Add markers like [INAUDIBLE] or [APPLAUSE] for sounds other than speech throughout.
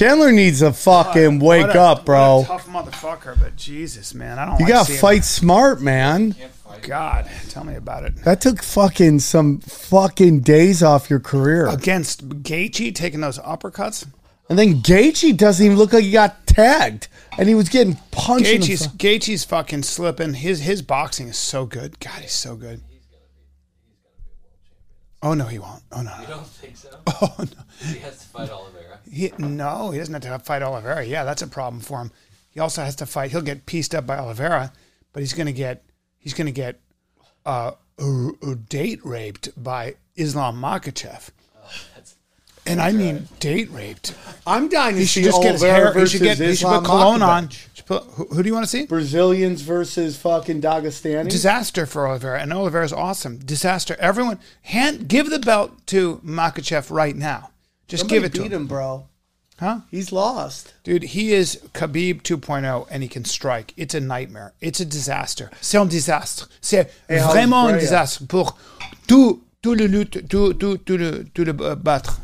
Chandler needs to fucking wake What a- up, bro. what a tough motherfucker, but Jesus, man, I don't. You like gotta seeing fight smart, man. God, tell me about it. That took fucking some fucking days off your career. Against Gaethje taking those uppercuts. And then Gaethje doesn't even look like he got tagged, and he was getting punched. in the Gaethje's fu- Gaethje's fucking slipping. His his boxing is so good. God, he's so good. Oh no, he won't. Oh no. You don't think so? [LAUGHS] Oh no. He has to fight Oliveira. He, no, he doesn't have to fight Oliveira. Yeah, that's a problem for him. He also has to fight. He'll get pieced up by Oliveira, but he's gonna get he's gonna get uh, date raped by Islam Makhachev. [SIGHS] And I mean date raped. I'm dying to He see should just get his Oliveira. He versus should get. He should Islam put cologne on. Put- who, who do you want to see? Brazilians versus fucking Dagestani. Disaster for Oliveira, and Oliveira's awesome. Disaster. Everyone, hand give the belt to Makhachev right now. Just Somebody give it to him, him, bro. huh? He's lost. Dude, he is Khabib 2.0 and he can strike. It's a nightmare. It's a disaster. C'est un désastre. C'est vraiment un désastre pour tout, tout le lutte, tout, tout, tout le, tout le euh, battre.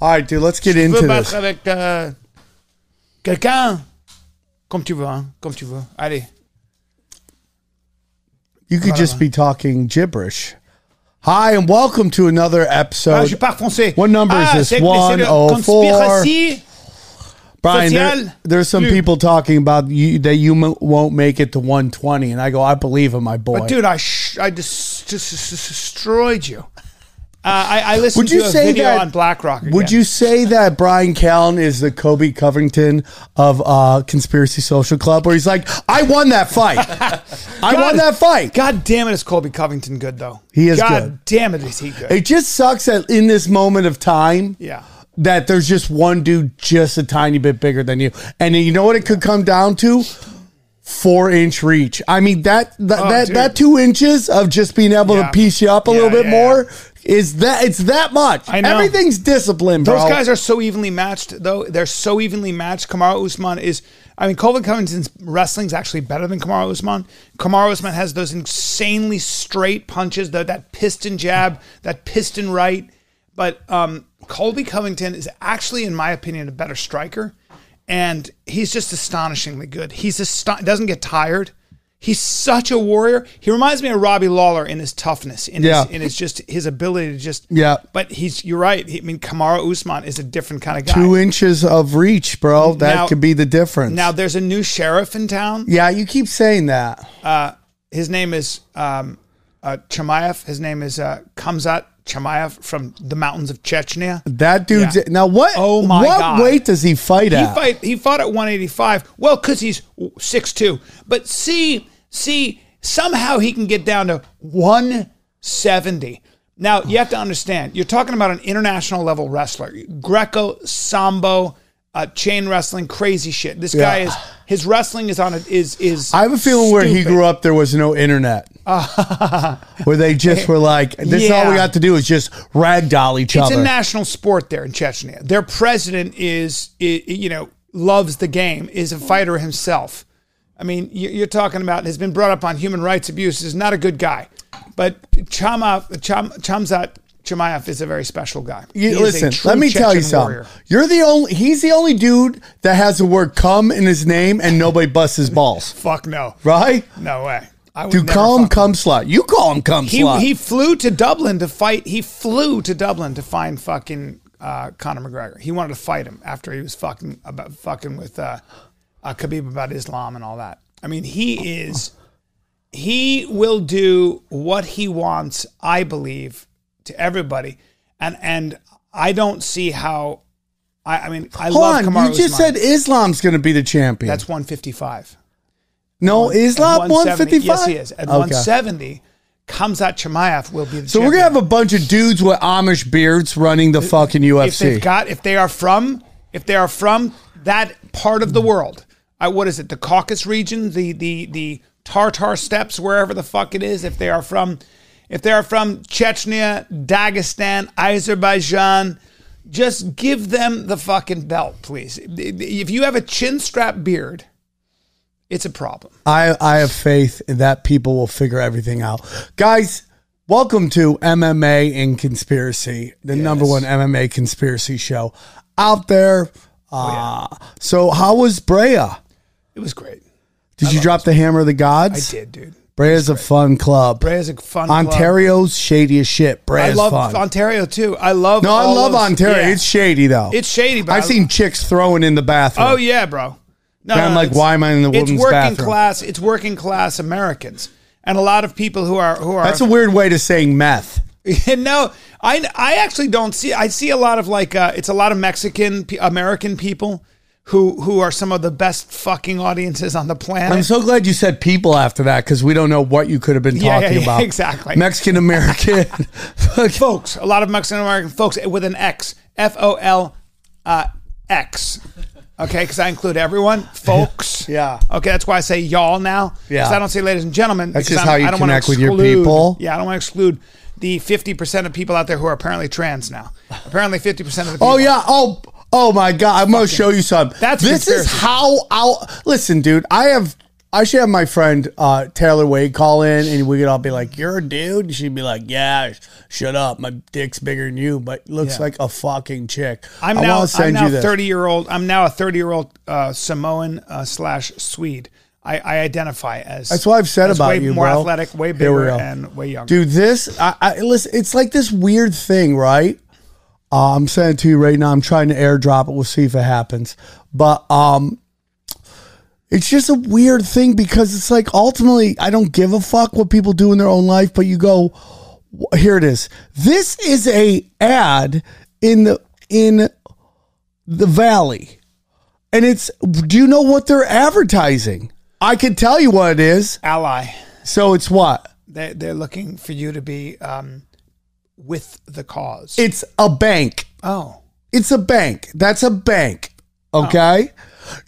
All right, dude. Let's get Tu into battre this. avec euh, quelqu'un Comme tu veux, hein? Comme tu veux. Allez. You could just be talking gibberish. Hi, and welcome to another Ah, episode. je parle français. What number is ah, this? c'est- c'est 104. conspiracy. Bryan, there- there's some people talking about you that you mo- won't make it to 120, and I go, I believe in my boy. But dude, I sh- I just, just, just destroyed you. Uh, I, I listened Would you to a say video that- on BlackRock. Again. Would you say that Bryan Callen is the Colby Covington of uh, Conspiracy Social Club, where he's like, I won that fight. [LAUGHS] I won that fight. God damn it, is Colby Covington good though? He is God good. damn it, is he good? It just sucks that in this moment of time, yeah. that there's just one dude just a tiny bit bigger than you. And you know what it could come down to? Four inch reach. I mean that that Oh, that, that two inches of just being able Yeah. to piece you up a Yeah, little bit yeah, more is that it's that much. I know. Everything's disciplined, bro. Those guys are so evenly matched, though. They're so evenly matched. Kamaru Usman is, I mean, Colby Covington's wrestling is actually better than Kamaru Usman. Kamaru Usman has those insanely straight punches, that piston jab, that piston right. But um, Colby Covington is actually, in my opinion, a better striker. And he's just astonishingly good. He's ast- doesn't get tired. He's such a warrior. He reminds me of Robbie Lawler in his toughness, in Yeah. his, in his just his ability to just Yeah. but he's you're right. I mean, Kamaru Usman is a different kind of guy. two inches of reach, bro. That Now- could be the difference. now there's a new sheriff in town. yeah, you keep saying that. Uh, his name is um, uh, Chimaev. His name is uh, Khamzat Chimaev from the mountains of Chechnya. That dude's Yeah. now what? Oh my what God. weight does he fight He at? fight. He fought at 185. Well, because he's 6'2". But see, see, somehow he can get down to 170. Now you have to understand. You're talking about an international level wrestler, Greco, Sambo, uh, chain wrestling, crazy shit. This guy Yeah. is his wrestling is on it is is. I have a feeling where he grew up, there was no internet. [LAUGHS] where they just were like, this is all we got to do is just ragdoll each It's other. It's a national sport there in Chechnya. Their president is, i- you know, loves the game, is a fighter himself. I mean, you- you're talking about has been brought up on human rights abuses. Is not a good guy, but Chama Cham, Khamzat Chimaev is a very special guy. You- listen, let me tell you something. warrior. You're the only. He's the only dude that has the word "cum" in his name, and nobody busts his balls. [LAUGHS] Fuck no, Right? no way. I Dude, call him cum slut. You call him cum He slut. he flew to Dublin to fight. He flew to Dublin to find fucking uh, Conor McGregor. He wanted to fight him after he was fucking about fucking with uh, uh, Khabib about Islam and all that. I mean, he is he will do what he wants. I believe to everybody, and and I don't see how. I, I mean, I Hold love on, Kamaru you just Usman. said Islam's going to be the champion. that's 155. no Islam At 155. Yes, he is. At Okay. 170, Khamzat Chimaev will be the So we're gonna have a bunch of dudes with Amish beards running the fucking if UFC. they've got if they are from if they are from that part of the world uh, what is it the caucasus region the the the tartar steppes wherever the fuck it is if they are from if they are from chechnya dagestan azerbaijan just give them the fucking belt please if you have a chin strap beard it's a problem I I have faith that people will figure everything out, guys. Welcome to MMA and Conspiracy, the number one MMA conspiracy show out there. Uh, So how was Brea? It was great Did you drop the hammer of the gods? i did dude Brea's a fun club. Brea's a fun club. Ontario's shady as shit. i Brea's love fun. ontario too i love no, I love of- Ontario. yeah. It's shady though. It's shady, but I've I- seen chicks throwing in the bathroom. Oh yeah, bro. No, And I'm like, why am I in the It's working bathroom? class. It's working class Americans, and a lot of people who are who are. That's a weird way to saying meth. [LAUGHS] no, I I actually don't see. I see a lot of like uh, it's a lot of Mexican American people who who are some of the best fucking audiences on the planet. I'm so glad you said people after that because we don't know what you could have been Yeah, yeah, talking yeah, about. exactly. Mexican American. [LAUGHS] folks, a lot of Mexican American folks with an X, F O L uh, X. Okay, because I include everyone, folks. [LAUGHS] Yeah. Okay, that's why I say y'all now. Yeah. 'Cause I don't say ladies and gentlemen. That's because just how you I don't connect with your exclude- people. Yeah, I don't want to exclude the fifty percent of people out there who are apparently trans now. Apparently, fifty percent of the people. oh yeah. Oh oh my god. I'm gonna show you something. That's this is how I'll listen, dude. I have. I should have my friend uh, Taylor Wade call in, and we could all be like, "You're a dude." And she'd be like, "Yeah, shut up. My dick's bigger than you, but looks Yeah. like a fucking chick." I'm I now. I'm now thirty year old. I'm now a thirty year old uh, Samoan uh, slash Swede. I, I identify as. That's what I've said about way you, More bro. athletic, way bigger, and way younger. Dude, this I, I listen. It's like this weird thing, right? Uh, I'm sending it to you right now. I'm trying to airdrop it. We'll see if it happens. But um, it's just a weird thing because it's like ultimately I don't give a fuck what people do in their own life. But you go, here it is. This is a ad in the in the valley, and it's. Do you know what they're advertising? I can tell you what it is. Ally. So it's what. They, they're looking for you to be um, with the cause. It's a bank. oh, It's a bank. That's a bank. Oh. Okay.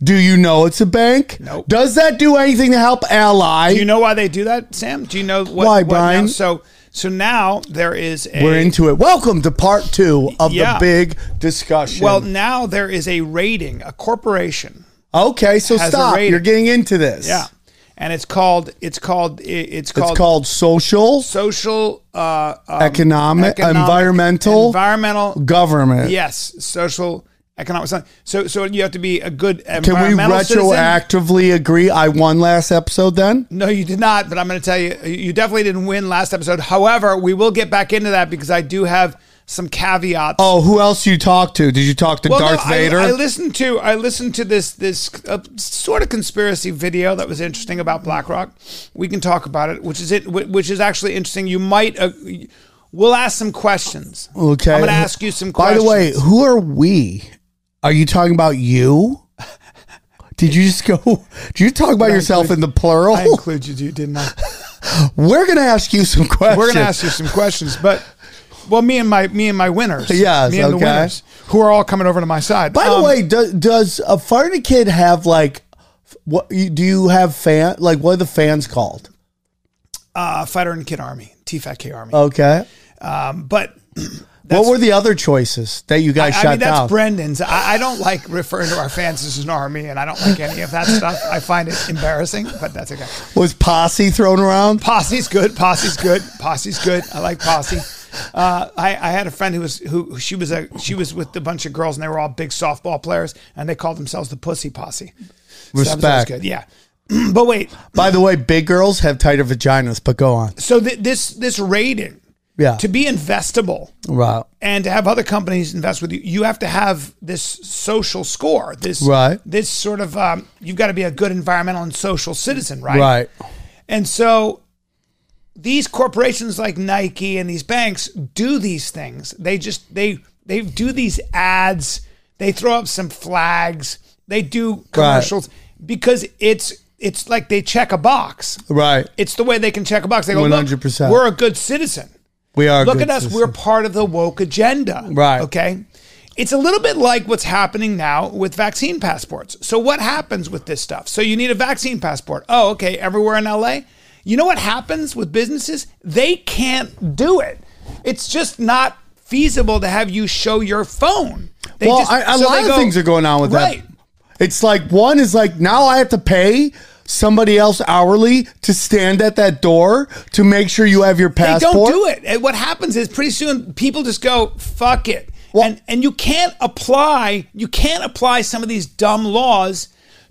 Do you know it's a bank? Nope. Does that do anything to help Ally? do you know why they do that, Sam? Do you know what, Why, what Bryan? Now? So, so now there is a. We're into it. Welcome to part two of Yeah. the big discussion. Well, now there is a rating, a corporation. okay, so stop. You're getting into this. Yeah, and it's called. It's called. It's called. It's called social social, uh, um, Economic- environmental- environmental. government. Yes, social, economic. So, so you have to be a good Can we environmental citizen. retroactively agree I won last episode then? No, you did not. But I'm going to tell you, you definitely didn't win last episode. However, we will get back into that because I do have some caveats. Oh, who else you talked to? Did you talk to Well, no, Darth I- Vader? I, listened to I listened to this this uh, sort of conspiracy video that was interesting about BlackRock. We can talk about it, which is it, which is actually interesting. You might. Uh, We'll ask some questions. Okay. I'm going to ask you some questions. By the way, who are we? Are you talking about you? Did you just go? Did you talk about yourself in the plural? I include you, didn't I? [LAUGHS] We're going to ask you some questions. We're going to ask you some questions, but well, me and my me and my winners. [LAUGHS] Yes, me and the okay. winners who are all coming over to my side. By Um, the way, does, does a fighter kid have like what? Do you have fan? Like what are the fans called? uh, Fighter and Kid Army, TFAT Army. Okay. um, but [CLEARS THROAT] what were the other choices that you guys I shut mean, that's down? Brendan's. I, I don't like referring to our fans as an army, and I don't like any of that stuff. I find it embarrassing, but that's okay. Was posse thrown around? Posse's good. Posse's good. Posse's good. I like Posse. Uh, I, I had a friend who was who she was a she was with a bunch of girls and they were all big softball players and they called themselves the Pussy Posse. So that was Respect. good. Yeah. [CLEARS THROAT] but wait, By the way, big girls have tighter vaginas, but go on. so th- this this rating Yeah. to be investable Right. and to have other companies invest with you, you have to have this social score. This Right. This sort of um, you've got to be a good environmental and social citizen, right? Right. And so these corporations like Nike and these banks do these things. They just they they do these ads, they throw up some flags, they do commercials because it's it's like they check a box. Right. It's the way they can check a box. They go, look, 100%. we're a good citizen. We are. Look at us. system. We're part of the woke agenda. Right. Okay. It's a little bit like what's happening now with vaccine passports. So, what happens with this stuff? So, you need a vaccine passport. Oh, okay. Everywhere in LA. You know what happens with businesses? They can't do it. It's just not feasible to have you show your phone. They well, just- I, a so lot they of go- things are going on with right. that. It's like one is like now I have to pay somebody else hourly to stand at that door to make sure you have your They passport. don't do it. And what happens is pretty soon people just go, fuck it. Well- and and you can't apply you can't apply some of these dumb laws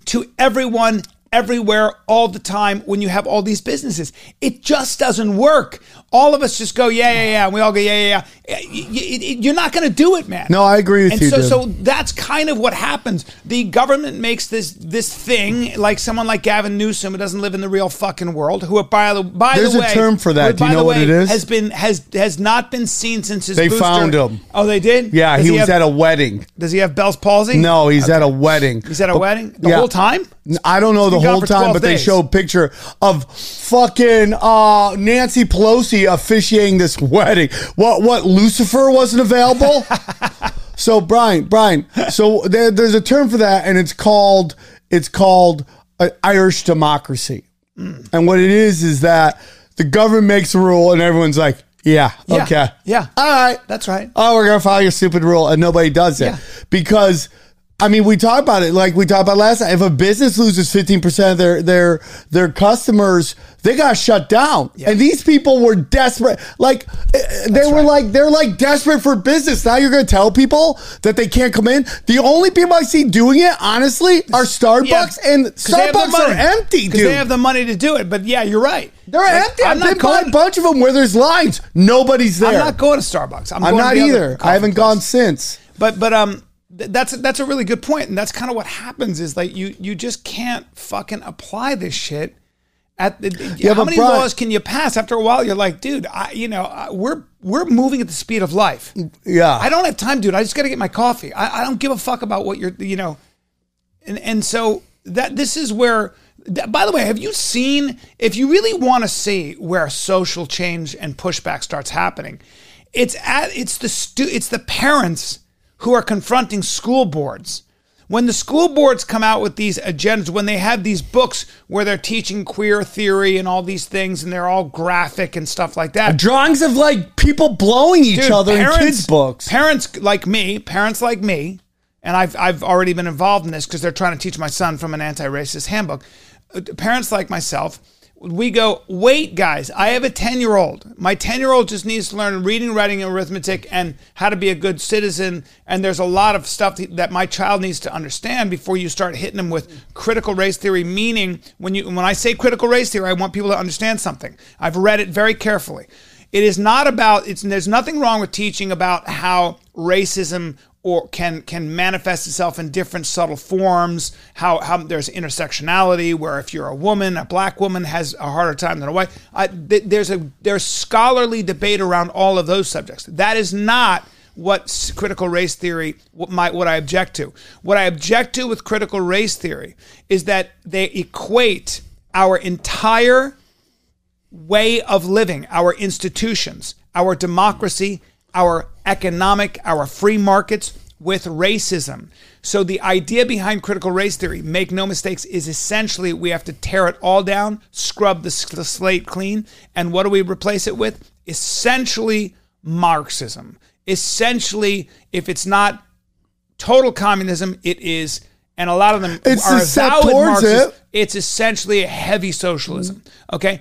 to everyone everywhere all the time when you have all these businesses. It just doesn't work. All of us just go, yeah, yeah, yeah. And we all go, yeah, yeah, yeah. Y- You're not going to do it, man. No, I agree with and you, So, dude. so that's kind of what happens. The government makes this this thing like someone like Gavin Newsom who doesn't live in the real fucking world. Who, by the by There's the a term for that. who, Do you know the what way, it is? Has been has has not been seen since his. They booster- found him. Oh, they did. Yeah, Does he, was have, at a wedding. Does he have Bell's palsy? No, he's at a wedding. He's at a But- wedding the yeah. whole time. I don't know the whole time, 12 but they days. show a picture of fucking uh, Nancy Pelosi officiating this wedding. What? What? Lucifer wasn't available. [LAUGHS] so Bryan, Bryan. So there, there's a term for that, and it's called it's called uh, Irish democracy. Mm. And what it is is that the government makes a rule, and everyone's like, "Yeah, Yeah. okay, Yeah. all right, That's right. oh, we're gonna follow your stupid rule, and nobody does it Yeah. because. I mean, we talked about it like we talked about last time. If a business loses fifteen percent of their their their customers, they got shut down. And these people were desperate. Like eh, they were right. like they're like desperate for business. Now you're going to tell people that they can't come in. The only people I see doing it, honestly, are Starbucks, and have the Starbucks are empty. dude. they have the money to do it. But yeah, you're right. they're Like, empty. I'm I've not been by a bunch of them where there's lines. Nobody's there. I'm not going to Starbucks. I'm, I'm going not to either. I haven't place. gone since. But but um, that's that's a really good point, and that's kind of what happens is like you you just can't fucking apply this shit. At the, Yeah, how many Bryan- laws can you pass? After a while, you're like, dude, I, you know, we're we're moving at the speed of life. Mm, yeah. I don't have time, dude. I just got to get my coffee. I, I don't give a fuck about what you're, you know, and and so that this is where. that- By the way, have you seen? If you really want to see where social change and pushback starts happening, it's at it's the stu- it's the parents who are confronting school boards. When the school boards come out with these agendas, when they have these books where they're teaching queer theory and all these things, and they're all graphic and stuff like that, Drawings of like people blowing each Dude, other in kids' books. Parents like me, parents like me, and I've I've already been involved in this because they're trying to teach my son from an anti-racist handbook. Uh, Parents like myself, we go, wait, guys, I have a 10 year old. My 10 year old just needs to learn reading, writing, and arithmetic and how to be a good citizen. And there's a lot of stuff that my child needs to understand before you start hitting them with critical race theory. Meaning, when you when I say critical race theory, I want people to understand something. I've read it very carefully. It is not about it's there's nothing wrong with teaching about how racism or can can manifest itself in different subtle forms, how how there's intersectionality where if you're a woman, a black woman has a harder time than a white. Th- there's a there's scholarly debate around all of those subjects. That is not what critical race theory what what I object to. What I object to with critical race theory is that they equate our entire way of living, our institutions, our democracy, our economic, our free markets with racism. So the idea behind critical race theory, make no mistakes, is essentially we have to tear it all down, scrub the, slate clean, and what do we replace it with? Essentially Marxism. Essentially, if it's not total communism, it is, and a lot of them It's are avowed Marxists. it. It's essentially a heavy socialism. Mm-hmm. Okay.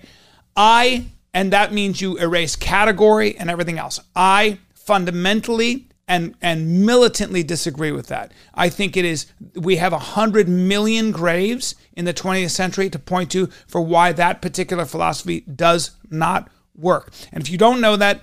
I, and that means you erase category and everything else. I fundamentally and and militantly disagree with that. I think it is we have a hundred million graves in the 20th century to point to for why that particular philosophy does not work. And if you don't know that,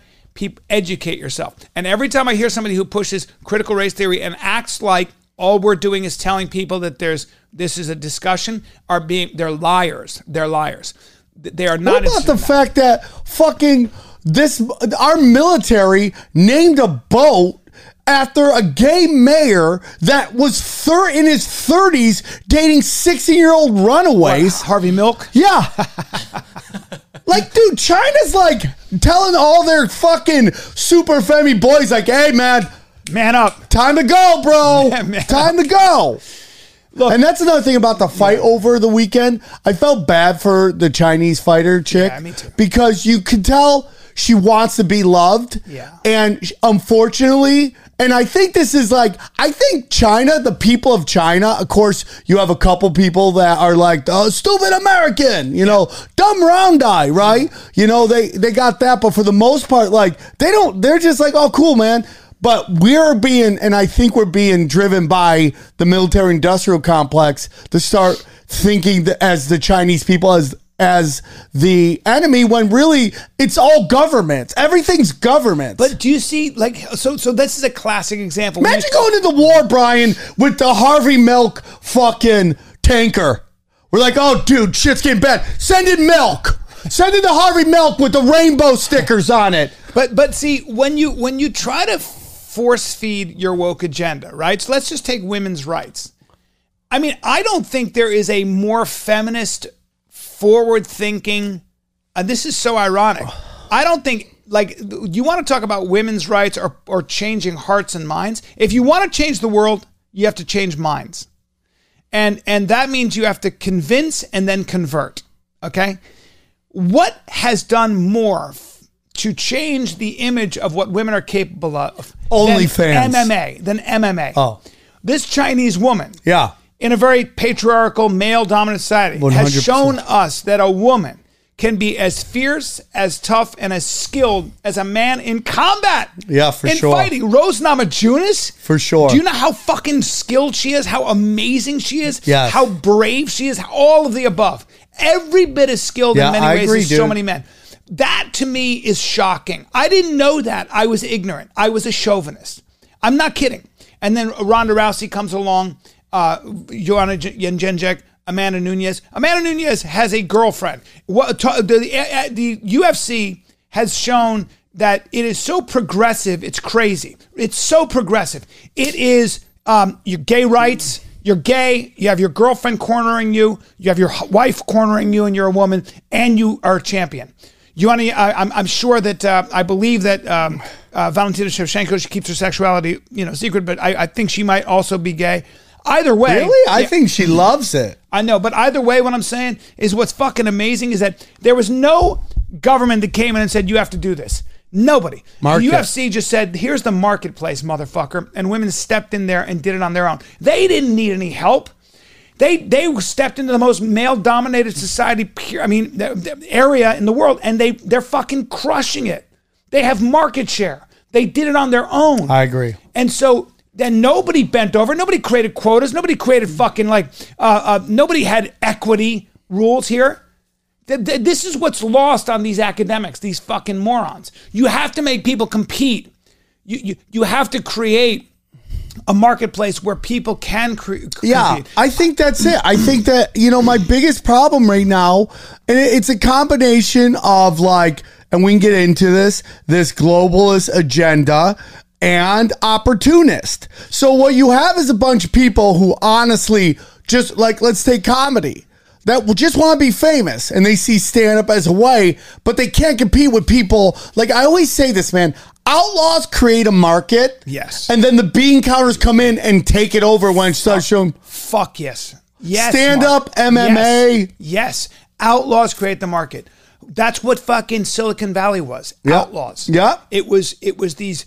educate yourself. And every time I hear somebody who pushes critical race theory and acts like all we're doing is telling people that there's this is a discussion are being they're liars. They're liars. They are not What about the interested in that. fact that fucking this our military named a boat after a gay mayor that was thir- in his 30s dating 16 year old runaways. Harvey Milk. Yeah. [LAUGHS] like, dude, China's like telling all their fucking super femi boys, like, hey, man, Man up. time to go, bro. Yeah, [LAUGHS] man. time to go. Look- and that's another thing about the fight over the weekend. I felt bad for the Chinese fighter chick Yeah, because you could tell she wants to be loved. Yeah. And unfortunately, and I think this is like, I think China, the people of China, of course, you have a couple people that are like, oh, stupid American, you know, dumb round eye, right? You know, they, they got that. But for the most part, like, they don't, they're just like, oh, cool, man. But we're being, and I think we're being driven by the military industrial complex to start thinking that as the Chinese people as as the enemy when really it's all government. Everything's government. But do you see, like, so so this is a classic example. Imagine you- going to the war, Bryan, with the Harvey Milk fucking tanker. We're like, oh, dude, shit's getting bad. Send in milk. Send in the Harvey Milk with the rainbow stickers on it. But but see when you when you try to force feed your woke agenda, right? So let's just take women's rights. I mean, I don't think there is a more feminist, forward thinking. And this is so ironic. I don't think like you want to talk about women's rights or or changing hearts and minds. If you want to change the world, you have to change minds. And and that means you have to convince and then convert. Okay? What has done more to change the image of what women are capable of? OnlyFans. than MMA, than MMA. Oh. This Chinese woman Yeah. in a very patriarchal, male dominant society, has 100%. shown us that a woman can be as fierce, as tough, and as skilled as a man in combat. Yeah, for in sure. In fighting. Rose Namajunas. For sure. Do you know how fucking skilled she is? How amazing she is? Yes. How brave she is? All of the above. Every bit as skilled Yeah, in many I ways agree, as so many men. That to me is shocking. I didn't know that. I was ignorant. I was a chauvinist. I'm not kidding. And then Ronda Rousey comes along, uh, Joanna Jędrzejczyk, Amanda Nunes. Amanda Nunes has a girlfriend. What the, uh, the UFC has shown that it is so progressive. It's crazy. It's so progressive. It is um, your gay rights. You're gay. You have your girlfriend cornering you. You have your wife cornering you, and you're a woman, and you are a champion. You want to? I'm, I'm sure that uh, I believe that um, uh, Valentina Shevchenko she keeps her sexuality, you know, secret, but I, I think she might also be gay. Either way, Really? I Yeah. think she loves it. I know, but either way, what I'm saying is what's fucking amazing is that there was no government that came in and said, you have to do this. Nobody. Market. The UFC just said, here's the marketplace, motherfucker. And women stepped in there and did it on their own. They didn't need any help. They they stepped into the most male dominated society, I mean, area in the world, and they, they're fucking crushing it. They have market share. They did it on their own. I agree. And so then nobody bent over. Nobody created quotas. Nobody created fucking like, uh, uh, nobody had equity rules here. Th- th- This is what's lost on these academics, these fucking morons. You have to make people compete. You, you, you have to create a marketplace where people can cre- compete. Yeah, I think that's it. I think that, you know, my biggest problem right now, and it's a combination of like, and we can get into this, this globalist agenda and opportunist. So what you have is a bunch of people who honestly just like, let's take comedy. That will just want to be famous and they see stand up as a way, but they can't compete with people. Like I always say this, man. Outlaws create a market. Yes. And then the bean counters come in and take it over when it starts showing. Fuck yes. Yes. Stand Mark. up MMA. Yes. yes. Outlaws create the market. That's what fucking Silicon Valley was. Yeah. Outlaws. Yeah. It was it was these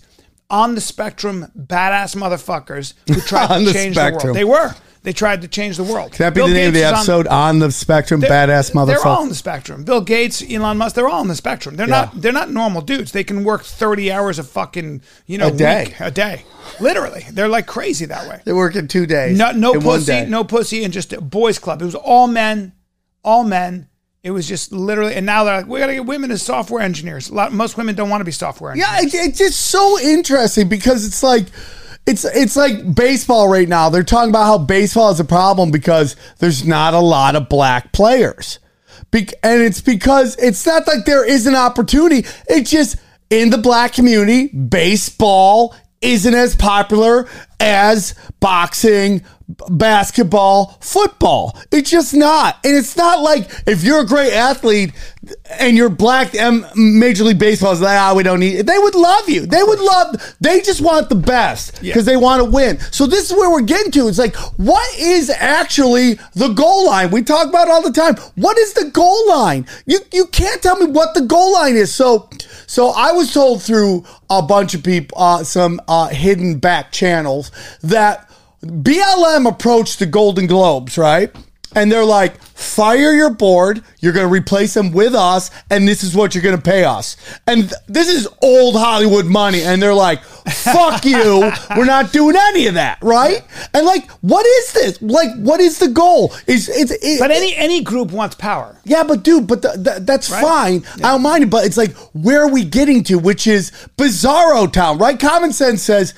on the spectrum badass motherfuckers who tried [LAUGHS] to the change the world. They were. They tried to change the world. Can that be Bill the name of the Gates is on- episode? On, the spectrum, badass They're all on the spectrum. Bill Gates, Elon Musk, they're all on the spectrum. They're Yeah. not they're not normal dudes. They can work 30 hours of fucking, you know, A day. week, a day. Literally. They're like crazy that way. They work in two days. No, no pussy, no pussy, and just a boys' club. It was all men, all men. It was just literally, and now they're like, we gotta get women as software engineers. A lot, most women don't want to be software engineers. Yeah, it, it's just so interesting because it's like it's it's like baseball right now. They're talking about how baseball is a problem because there's not a lot of black players. Be- and it's because it's not like there is an opportunity. It's just in the black community, baseball isn't as popular as boxing, basketball, football. It's just not. And it's not like if you're a great athlete and you're black and Major League Baseball is like, ah, we don't need They would love you. They would love, they just want the best because they want to win. So this is where we're getting to. It's like, what is actually the goal line? We talk about it all the time. What is the goal line? You you can't tell me what the goal line is. So so I was told through a bunch of people, uh, some uh, hidden back channels that BLM approached the Golden Globes, right? And they're like, fire your board. You're going to replace them with us. And this is what you're going to pay us. And th- this is old Hollywood money. And they're like, fuck [LAUGHS] you. We're not doing any of that. Right. And like, what is this? Like, what is the goal? Is it's, it, But any any group wants power. yeah, but dude, but th- th- that's fine. I don't mind it, but it's like where are we getting to? Which is Bizarro Town, right? Common sense says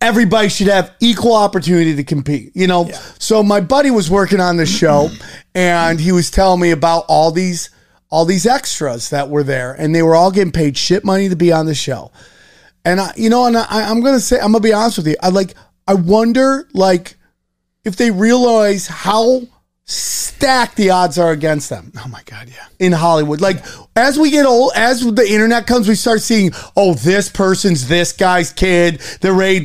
everybody should have equal opportunity to compete. You know, so my buddy was working on the show, and he was telling me about all these all these extras that were there, and they were all getting paid shit money to be on the show. And I, you know, and I, I'm gonna say, I'm gonna be honest with you. I like, I wonder, like, if they realize how stacked the odds are against them Oh my god, yeah. in Hollywood. Like as we get old, as the internet comes, we start seeing, oh, this person's this guy's kid. They're ready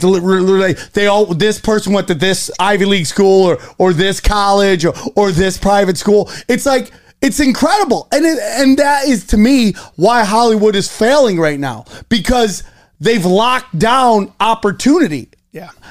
they all this person went to this Ivy League school or or this college or or this private school. It's like it's incredible, and it, and that is to me why Hollywood is failing right now because they've locked down opportunity.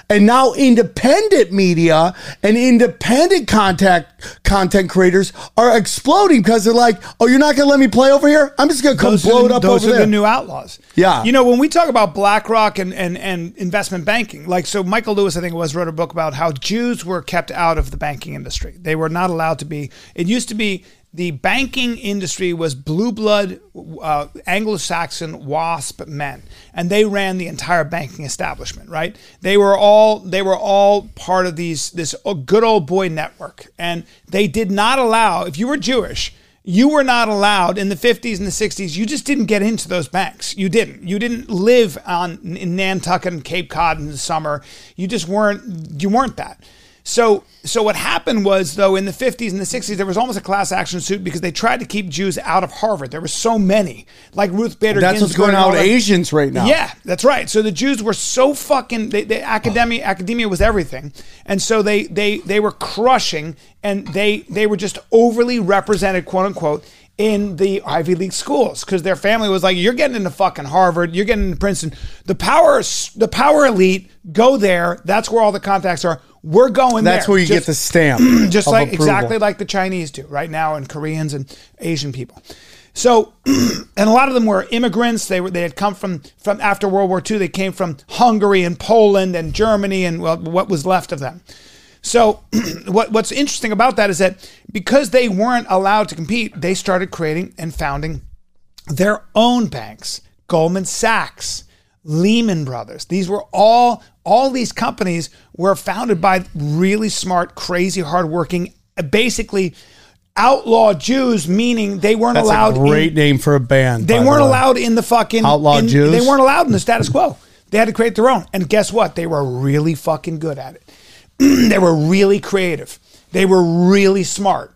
And now independent media and independent contact content creators are exploding because they're like, "Oh, you're not going to let me play over here? I'm just going to come Those blow are, it the, up those over are there." the new outlaws. Yeah. You know, when we talk about BlackRock and, and, and investment banking, like, so Michael Lewis, I think it was, wrote a book about how Jews were kept out of the banking industry. They were not allowed to be, it used to be the banking industry was blue blood uh, Anglo-Saxon WASP men, and they ran the entire banking establishment. Right? They were all they were all part of these this good old boy network, and they did not allow if you were Jewish you were not allowed in the 50s and the 60s you just didn't get into those banks you didn't you didn't live on in nantucket and cape cod in the summer you just weren't you weren't that so so what happened was though in the 50s and the 60s there was almost a class action suit because they tried to keep jews out of harvard there were so many like ruth bader That's what's going and all on with. Asians right now. Yeah, that's right. So the Jews were so fucking they, they, academia academia was everything, and so they they they were crushing, and they they were just overly represented, quote unquote. In the Ivy League schools, because their family was like, "You're getting into fucking Harvard, you're getting into Princeton. The power, the power elite, go there. That's where all the contacts are. We're going That's there. where you Just- get the stamp. [CLEARS THROAT] just like approval. exactly like the Chinese do right now, and Koreans and Asian people. So, [CLEARS THROAT] and a lot of them were immigrants. They were they had come from from after World War II. They came from Hungary and Poland and Germany and well, what was left of them. So, [CLEARS THROAT] what what's interesting about that is that because they weren't allowed to compete, they started creating and founding their own banks. Goldman Sachs, Lehman Brothers. These were all all these companies were founded by really smart, crazy, hardworking, basically outlaw Jews, meaning they weren't That's allowed. a great in, name for a band. they the weren't way. allowed in the fucking Outlaw in- Jews? They weren't allowed in the status quo. They had to create their own. And guess what? They were really fucking good at it. [CLEARS THROAT] they were really creative. They were really smart.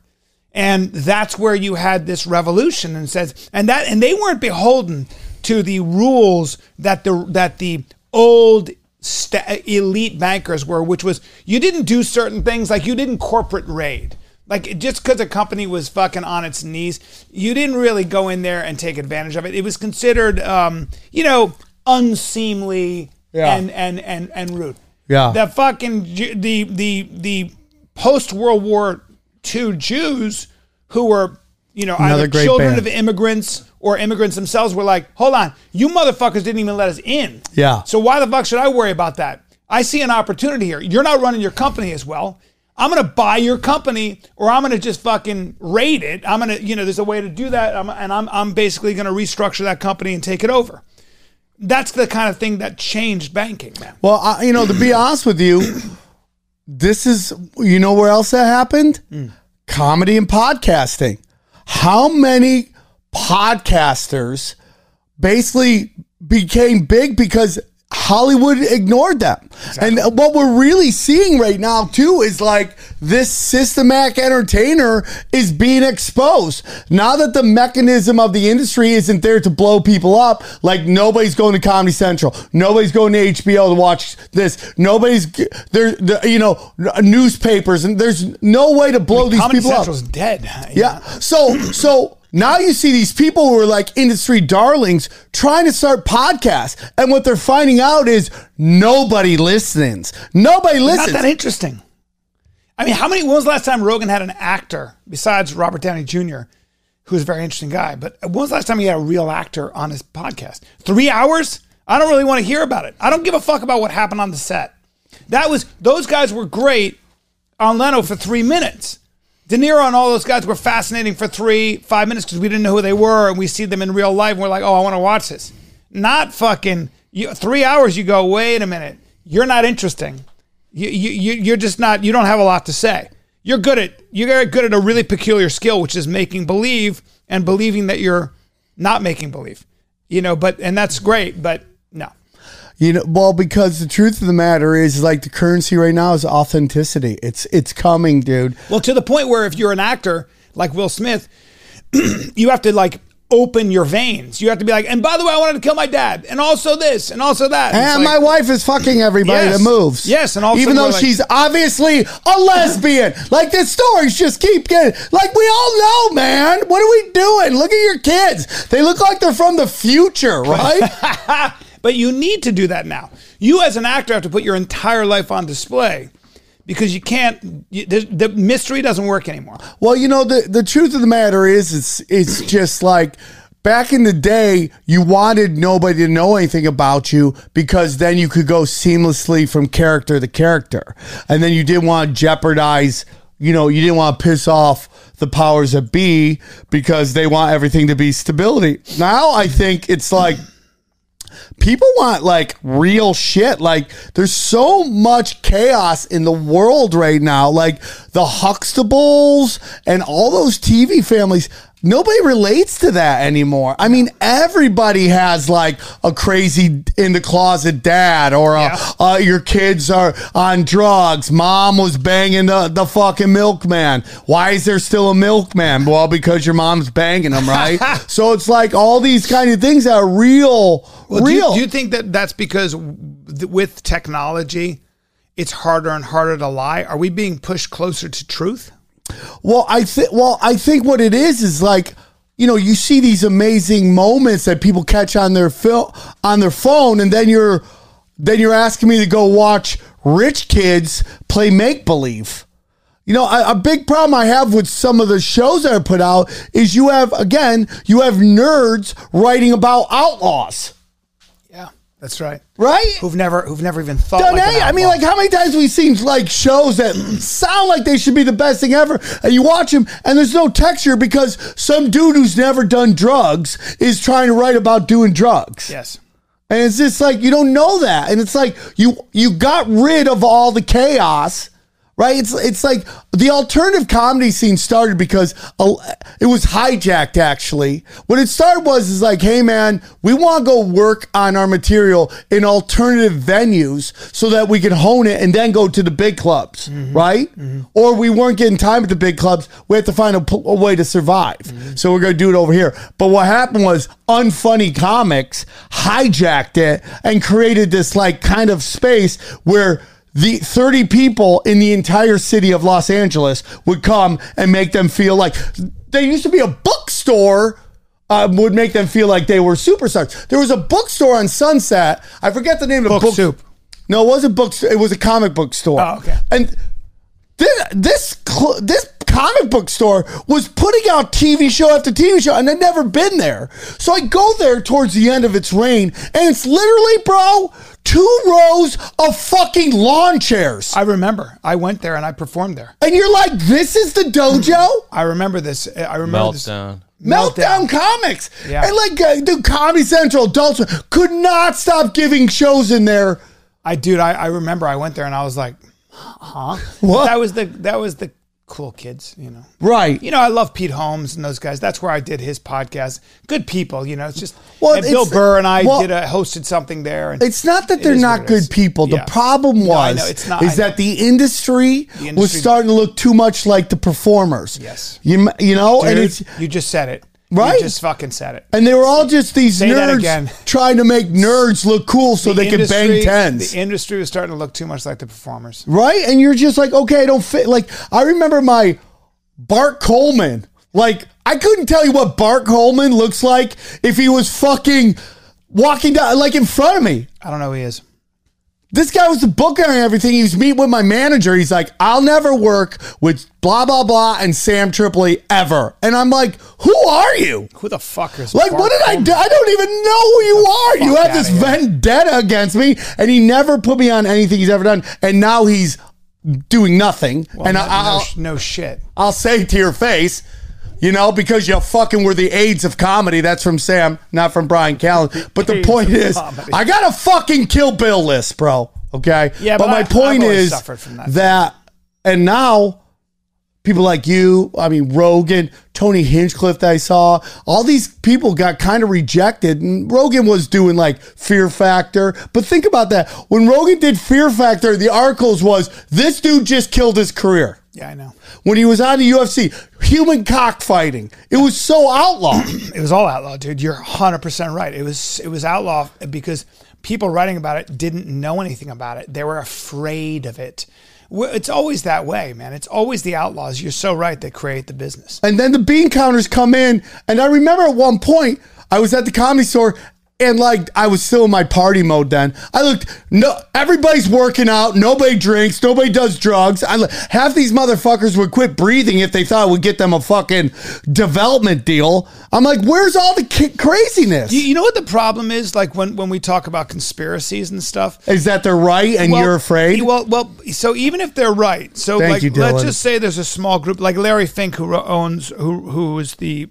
And that's where you had this revolution and says and that and they weren't beholden to the rules that the that the old sta elite bankers were, which was you didn't do certain things like you didn't corporate raid. Like just because a company was fucking on its knees, you didn't really go in there and take advantage of it. It was considered, um, you know, unseemly Yeah. and and and and rude. Yeah. The fucking the the the post World War II Jews who were you know Another either children band. of immigrants or immigrants themselves were like, hold on, you motherfuckers didn't even let us in. Yeah. So why the fuck should I worry about that? I see an opportunity here. You're not running your company as well. I'm gonna buy your company, or I'm gonna just fucking raid it. I'm gonna, you know, there's a way to do that, I'm, and I'm, I'm basically gonna restructure that company and take it over. That's the kind of thing that changed banking, man. Well, I, you know, to be [CLEARS THROAT] honest with you, this is you know where else that happened? Mm. Comedy and podcasting. How many podcasters basically became big because Hollywood ignored them. And what we're really seeing right now, too, is like this systematic entertainer is being exposed. Now that the mechanism of the industry isn't there to blow people up, like nobody's going to Comedy Central, nobody's going to HBO to watch this, nobody's there, the, you know, newspapers, and there's no way to blow these Comedy people up. Comedy Central's dead. Yeah. So so now you see these people who are like industry darlings trying to start podcasts, and what they're finding out is nobody listens. Nobody listens. Not that interesting. I mean, how many? When was the last time Rogan had an actor besides Robert Downey Jr., who's a very interesting guy? But when was the last time he had a real actor on his podcast? Three hours? I don't really want to hear about it. I don't give a fuck about what happened on the set. That was those guys were great on Leno for three minutes. De Niro and all those guys were fascinating for three, five minutes because we didn't know who they were and we see them in real life and we're like, oh, I want to watch this. Not fucking you, three hours. You go, wait a minute, you're not interesting. You, you, you- you're just not. You don't have a lot to say. You're good at you're good at a really peculiar skill, which is making believe and believing that you're not making believe. You know, but and that's great, but. You know, well, because the truth of the matter is, like the currency right now is authenticity. It's it's coming, dude. Well, to the point where if you're an actor like Will Smith, [CLEARS THROAT] you have to like open your veins. You have to be like, and by the way, I wanted to kill my dad, and also this, and also that. And And like- my wife is fucking everybody Yes. that moves. Yes, and all even though like- she's obviously a lesbian, like the stories just keep getting like we all know, man. What are we doing? Look at your kids; they look like they're from the future, right? [LAUGHS] But you need to do that now. You, as an actor, have to put your entire life on display because you can't. You, the, the mystery doesn't work anymore. well, you know the the truth of the matter is, it's it's just like. Back in the day, you wanted nobody to know anything about you because then you could go seamlessly from character to character. And then you didn't want to jeopardize, you know, you didn't want to piss off the powers that be because they want everything to be stability. Now I think it's like people want like real shit. Like there's so much chaos in the world right now. Like the Huxtables and all those TV families. Nobody relates to that anymore. I mean, everybody has like a crazy in the closet dad, or a, Yeah. uh, your kids are on drugs. Mom was banging the, the fucking milkman. Why is there still a milkman? Well, because your mom's banging him, right? [LAUGHS] so it's like all these kind of things that are real, Well, do you, real. do you think that that's because with technology, it's harder and harder to lie? Are we being pushed closer to truth? Well, I think well, I think what it is is like you know you see these amazing moments that people catch on their fil- on their phone, and then you're then you're asking me to go watch rich kids play make believe. You know, a, a big problem I have with some of the shows that are put out is you have again you have nerds writing about outlaws, that's right. right? Who've never who've never even thought. Done like any- I mean, like how many times we've seen like shows that [CLEARS THROAT] sound like they should be the best thing ever, and you watch them, and there's no texture because some dude who's never done drugs is trying to write about doing drugs, yes. and it's just like you don't know that, and it's like you you got rid of all the chaos. Right, it's it's like the alternative comedy scene started because uh, it was hijacked. Actually, what it started was is like, hey man, we want to go work on our material in alternative venues so that we can hone it and then go to the big clubs, mm-hmm. right? Mm-hmm. Or we weren't getting time at the big clubs. We have to find a way to survive, mm-hmm. so we're gonna do it over here. But what happened was unfunny comics hijacked it and created this like kind of space where the 30 people in the entire city of Los Angeles would come and make them feel like there used to be a bookstore uh, would make them feel like they were superstars. There was a bookstore on Sunset. I forget the name of the Book book. Soup. No, it wasn't a book. It was a comic book store. Oh, okay. And this this cl- this comic book store was putting out TV show after TV show, and I'd never been there. So I go there towards the end of its reign, and it's literally, bro, two rows of fucking lawn chairs. I remember. I went there and I performed there. And you're like, this is the dojo? [CLEARS THROAT] I remember this. I remember this. Meltdown. Meltdown, Comics. Yeah. And like, uh, dude, Comedy Central, Adults could not stop giving shows in there. I dude, I, I remember I went there and I was like, huh? What? That was the that was the cool kids, you know. Right. You know, I love Pete Holmes and those guys. That's where I did his podcast. Good people, you know. It's just Well, and Bill Burr and I well- did a hosted something there. And It's not that they're not what it is. good people. Yeah. The problem No, was know, it's not- is that the industry, The was starting to look too much like the performers. Yes. You you know, and it's you just said it. Right? You just fucking said it. and they were all just these Say that nerds again. trying to make nerds look cool so The they could bang tens. The industry was starting to look too much like the performers. right? And you're just like, okay, I don't fit. Like, I remember my Bart Coleman. Like, I couldn't tell you what Bart Coleman looks like if he was fucking walking down, like in front of me. I don't know who he is. This guy was the booker and everything. He was meeting with my manager. He's like, I'll never work with blah, blah, blah and Sam Tripoli ever. And I'm like, who are you? Who the fuck is Like, Bart what did I do? I don't even know who you are. You have this vendetta against me, and he never put me on anything he's ever done. And now he's doing nothing. and no, I, I'll, no, no shit. I'll say to your face, you know, because you fucking were the AIDS of comedy. That's from Sam, not from Bryan Callen. But the AIDS point is, comedy. I got a fucking Kill Bill list, bro. Okay. Yeah, but, but my I- point I've is from that. that, and now people like you, I mean, Rogan, Tony Hinchcliffe that I saw, all these people got kind of rejected. And Rogan was doing like Fear Factor. But think about that. When Rogan did Fear Factor, the articles was this dude just killed his career Yeah, I know. when he was on the UFC, human cockfighting. It was so outlaw. [CLEARS THROAT] It was all outlaw, dude. You're 100% right. It was it was outlaw because people writing about it didn't know anything about it. They were afraid of it. It's always that way, man. It's always the outlaws. You're so right that create the business. and then the bean counters come in. And I remember at one point, I was at the comedy store and like I was still in my party mode then. I looked, no, everybody's working out. Nobody drinks. Nobody does drugs. I, half these motherfuckers would quit breathing if they thought it would get them a fucking development deal. I'm like, where's all the ki- craziness? You, you know what the problem is? Like when, when we talk about conspiracies and stuff, Is that they're right and Well, you're afraid? Well, well, so even if they're right, so Thank like you, let's just say there's a small group like Larry Fink who owns who who is the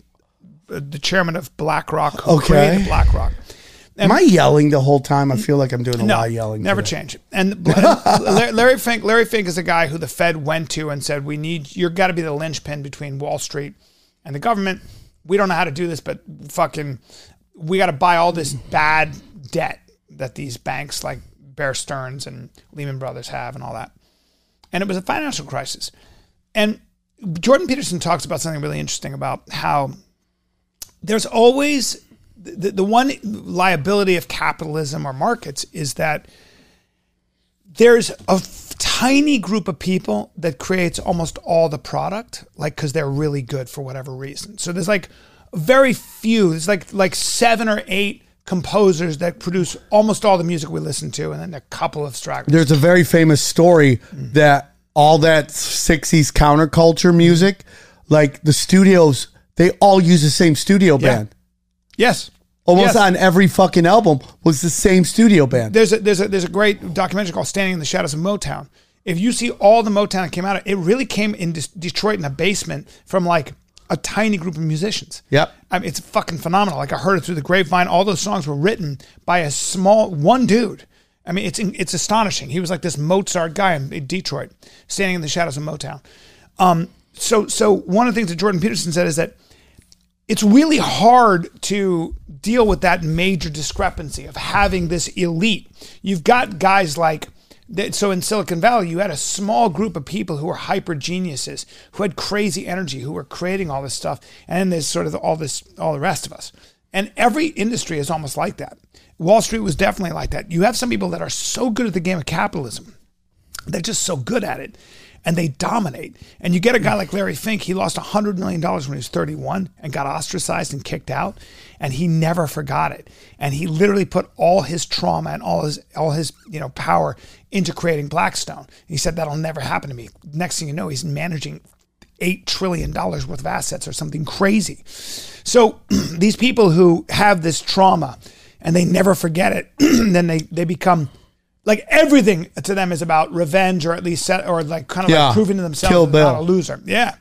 uh, the chairman of BlackRock, who Okay. created BlackRock. Am I yelling the whole time? I feel like I'm doing a No, lot of yelling. never today. change. And Larry Larry Fink, Larry Fink is a guy who the Fed went to and said, "We need you're got to be the linchpin between Wall Street and the government. We don't know how to do this, but fucking, we got to buy all this bad debt that these banks like Bear Stearns and Lehman Brothers have, and all that." And it was a financial crisis. And Jordan Peterson talks about something really interesting about how there's always the, the one liability of capitalism or markets is that there's a tiny group of people that creates almost all the product like because they're really good for whatever reason so there's like very few there's like like seven or eight composers that produce almost all the music we listen to and then a couple of stragglers There's a very famous story mm-hmm. that all that 60s counterculture music, like the studios, they all use the same studio Yeah. band. yes Almost Yes. on every fucking album was the same studio band. there's a there's a there's a great documentary called Standing in the Shadows of Motown. If you see all the Motown that came out, it really came in Des- Detroit in a basement from like a tiny group of musicians. Yep. I mean, it's fucking phenomenal. Like I heard it through the grapevine. All those songs were written by a small one dude. I mean, it's it's astonishing. He was like this Mozart guy in, in Detroit, standing in the shadows of Motown. Um, so so one of the things that Jordan Peterson said is that it's really hard to deal with that major discrepancy of having this elite. You've got guys like. So in Silicon Valley, you had a small group of people who were hyper geniuses, who had crazy energy, who were creating all this stuff, and then there's sort of all this, all the rest of us. And every industry is almost like that. Wall Street was definitely like that. You have some people that are so good at the game of capitalism they're just so good at it and they dominate. And you get a guy like Larry Fink, he lost $100 million when he was 31 and got ostracized and kicked out. And he never forgot it. And he literally put all his trauma and all his, all his, you know, power into creating Blackstone. He said, that'll never happen to me. Next thing you know, he's managing $8 trillion worth of assets or something crazy. So [CLEARS THROAT] these people who have this trauma and they never forget it, [CLEARS THROAT] then they, they become like everything to them is about revenge or at least set or like kind of Yeah. like proving to themselves Kill they're not a loser. Yeah.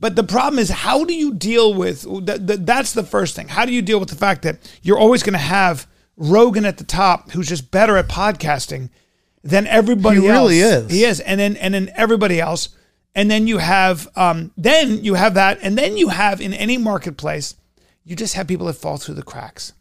But the problem is, how do you deal with that? that- That's the first thing. How do you deal with the fact that you're always going to have Rogan at the top, who's just better at podcasting than everybody else. He else? really is. He is, and then and then everybody else, And then you have um, then you have that, and then you have in any marketplace, you just have people that fall through the cracks.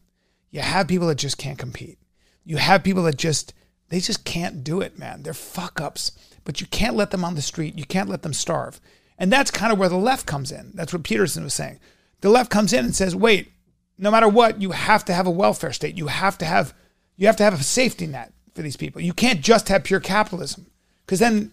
You have people that just can't compete. You have people that just they just can't do it, man. They're fuck ups. But you can't let them on the street. You can't let them starve. And that's kind of where the left comes in. That's what Peterson was saying. The left comes in and says, "Wait, no matter what, you have to have a welfare state. You have to have you have to have a safety net for these people. You can't just have pure capitalism because then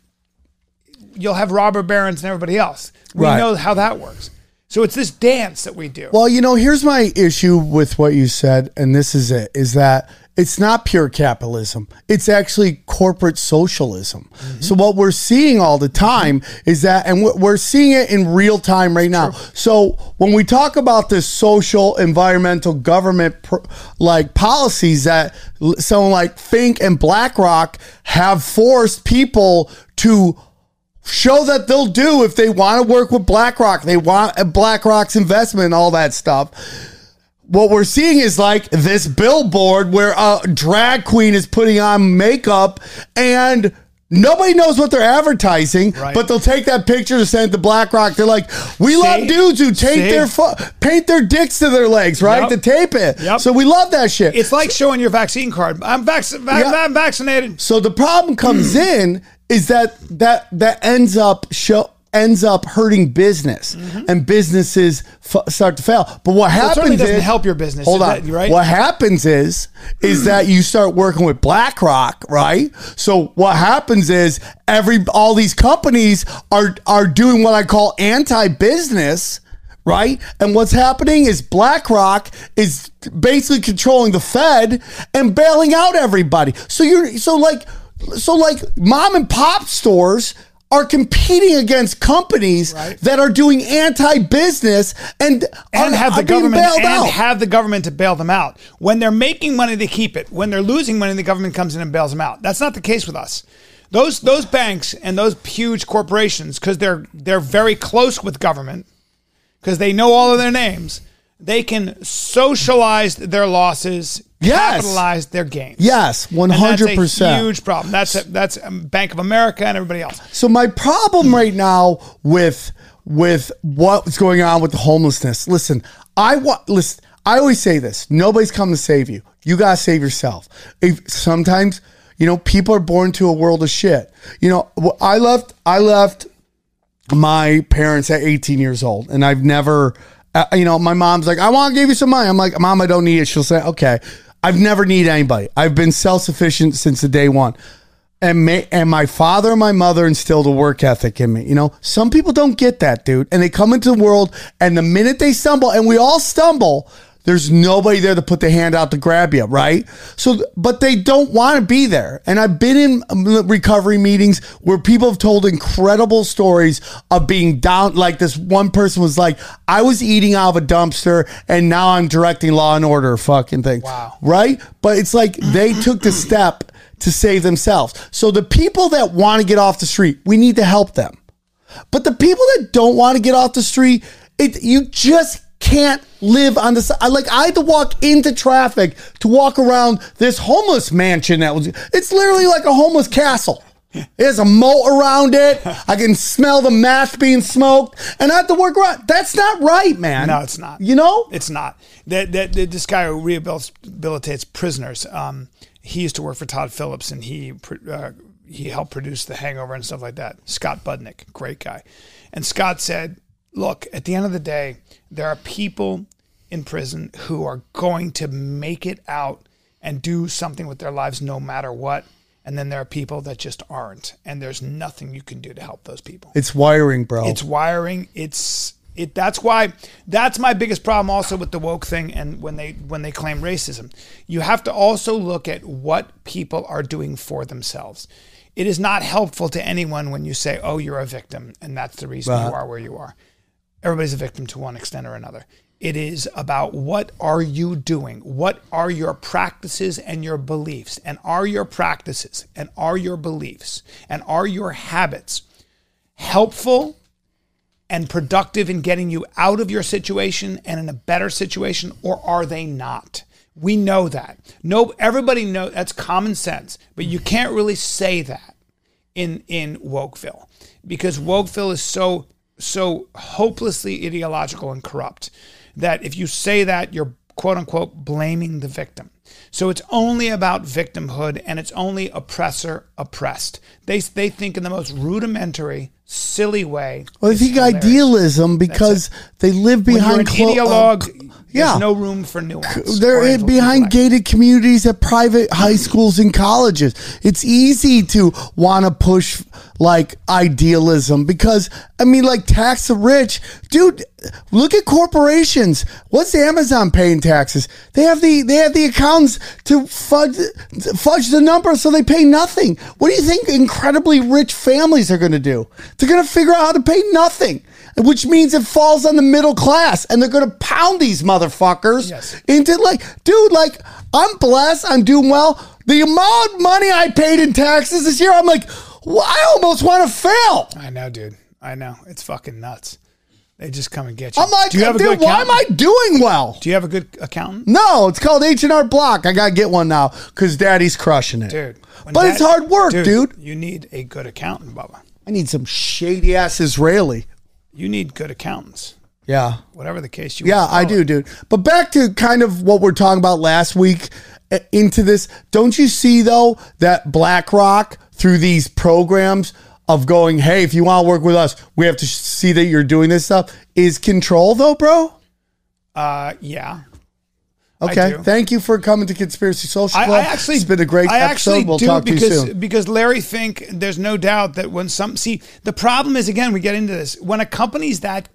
you'll have robber barons and everybody else. We Right. know how that works. So it's this dance that we do. Well, you know, here's my issue with what you said, and this is it: is that it's not pure capitalism; it's actually corporate socialism. Mm-hmm. So what we're seeing all the time is that, and we're- we're seeing it in real time right now. So when we talk about this social, environmental, government like policies that someone like Fink and BlackRock have forced people to show that they'll do if they want to work with BlackRock. They want uh, BlackRock's investment and all that stuff. What we're seeing is like this billboard where a drag queen is putting on makeup and nobody knows what they're advertising, Right. but they'll take that picture to send it to BlackRock. They're like, we love dudes who tape See? their fu- paint their dicks to their legs, right? Yep. To tape it. Yep. So we love that shit. it's like showing your vaccine card. I'm, vac- vac- Yeah. I'm vaccinated. So the problem comes [CLEARS THROAT] in is that that that ends up show ends up hurting business and businesses f- start to fail. But what Mm-hmm. it happens doesn't is, help your business, Hold on, that- right? What happens is is that you start working with BlackRock, right? So what happens is every all these companies are are doing what I call anti-business. Right. And what's happening is BlackRock is basically controlling the Fed and bailing out everybody. So you're so like so like mom and pop stores are competing against companies Right. that are doing anti-business and and are- have the government and out. have the government to bail them out. When they're making money, they keep it. When they're losing money, the government comes in and bails them out. That's not the case with us. Those those banks and those huge corporations, because they're they're very close with government, because they know all of their names, they can socialize their losses, Yes. capitalize their gains. Yes, one hundred a percent. huge problem. That's that's um, Bank of America and everybody else. So my problem right now with with what's going on with the homelessness. Listen, I want listen. I always say this: nobody's coming to save you. You gotta save yourself. If sometimes you know people are born to a world of shit. You know, I left. I left my parents at 18 years old, and I've never. Uh, you know, my mom's like, I want to give you some money. I'm like, Mom, I don't need it. She'll say, Okay. I've never needed anybody. I've been self sufficient since the day one and ma- and my father and my mother instilled a work ethic in me. You know, some people don't get that, dude, and they come into the world, and the minute they stumble, and we all stumble. There's nobody there to put the hand out to grab you, right? So, but they don't want to be there. And I've been in um, recovery meetings where people have told incredible stories of being down. Like this one person was like, I was eating out of a dumpster and now I'm directing law and order fucking thing. Wow. Right? But it's like they took the step to save themselves. So the people that want to get off the street, we need to help them. But the people that don't want to get off the street, it you just can't live on this. I like I had to walk into traffic to walk around this homeless mansion that was. It's literally like a homeless castle. There's a moat around it. [LAUGHS] I can smell the mash being smoked, and I have to work around. That's not right, man. No, it's not. You know, It's not. That, that, that this guy who rehabilitates prisoners. Um, he used to work for Todd Phillips, and he uh, he helped produce The Hangover and stuff like that. Scott Budnick, great guy. And Scott said, "Look, at the end of the day, there are people in prison who are going to make it out and do something with their lives no matter what." And then there are people that just aren't, and there's nothing you can do to help those people. it's wiring, bro. It's wiring. It's it. That's why. That's my biggest problem. Also with the woke thing, and when they when they claim racism, you have to also look at what people are doing for themselves. It is not helpful to anyone when you say, "Oh, you're a victim," and that's the reason you are where you are. Everybody's a victim to one extent or another. It is about what are you doing? What are your practices and your beliefs? And are your practices and are your beliefs and are your habits helpful and productive in getting you out of your situation and in a better situation or are they not we know that no everybody know that's common sense but you can't really say that in in Wokeville because Wokeville is so so hopelessly ideological and corrupt that if you say that you're quote unquote blaming the victim. So it's only about victimhood and it's only oppressor oppressed. They they think in the most rudimentary, silly way. Well, they think hilarious. idealism because they live behind an clo- ideologue, uh, there's yeah. no room for nuance. They're behind gated communities at private high schools and colleges. It's easy to want to push like idealism because I mean, like tax the rich, dude. Look at corporations. What's Amazon paying taxes? They have the they have the accountants to fudge fudge the number so they pay nothing. What do you think incredibly rich families are going to do? They're going to figure out how to pay nothing. Which means it falls on the middle class, and they're gonna pound these motherfuckers Yes. into like, dude, like I'm blessed, I'm doing well. The amount of money I paid in taxes this year, I'm like, well, I almost want to fail. I know, dude. I know. It's fucking nuts. They just come and get you. I'm like, do you have a dude, good why am I doing well? Do you have a good accountant? No, it's called H and R Block. I gotta get one now because Daddy's crushing it, Dude. But it's hard work, dude. You need a good accountant, Bubba. I need some shady ass Israeli. You need good accountants. Yeah, Whatever the case you Yeah, want to I do, dude. But back to kind of what we're talking about last week uh, into this. Don't you see though that BlackRock through these programs of going, hey, if you want to work with us, we have to sh- see that you're doing this stuff. Is control though, bro? Uh, yeah. Okay, thank you for coming to Conspiracy Social Club. I actually, it's been a great I episode. actually We'll talk to you because soon. because Larry Fink. There's no doubt that when some see the problem is again we get into this when a company's that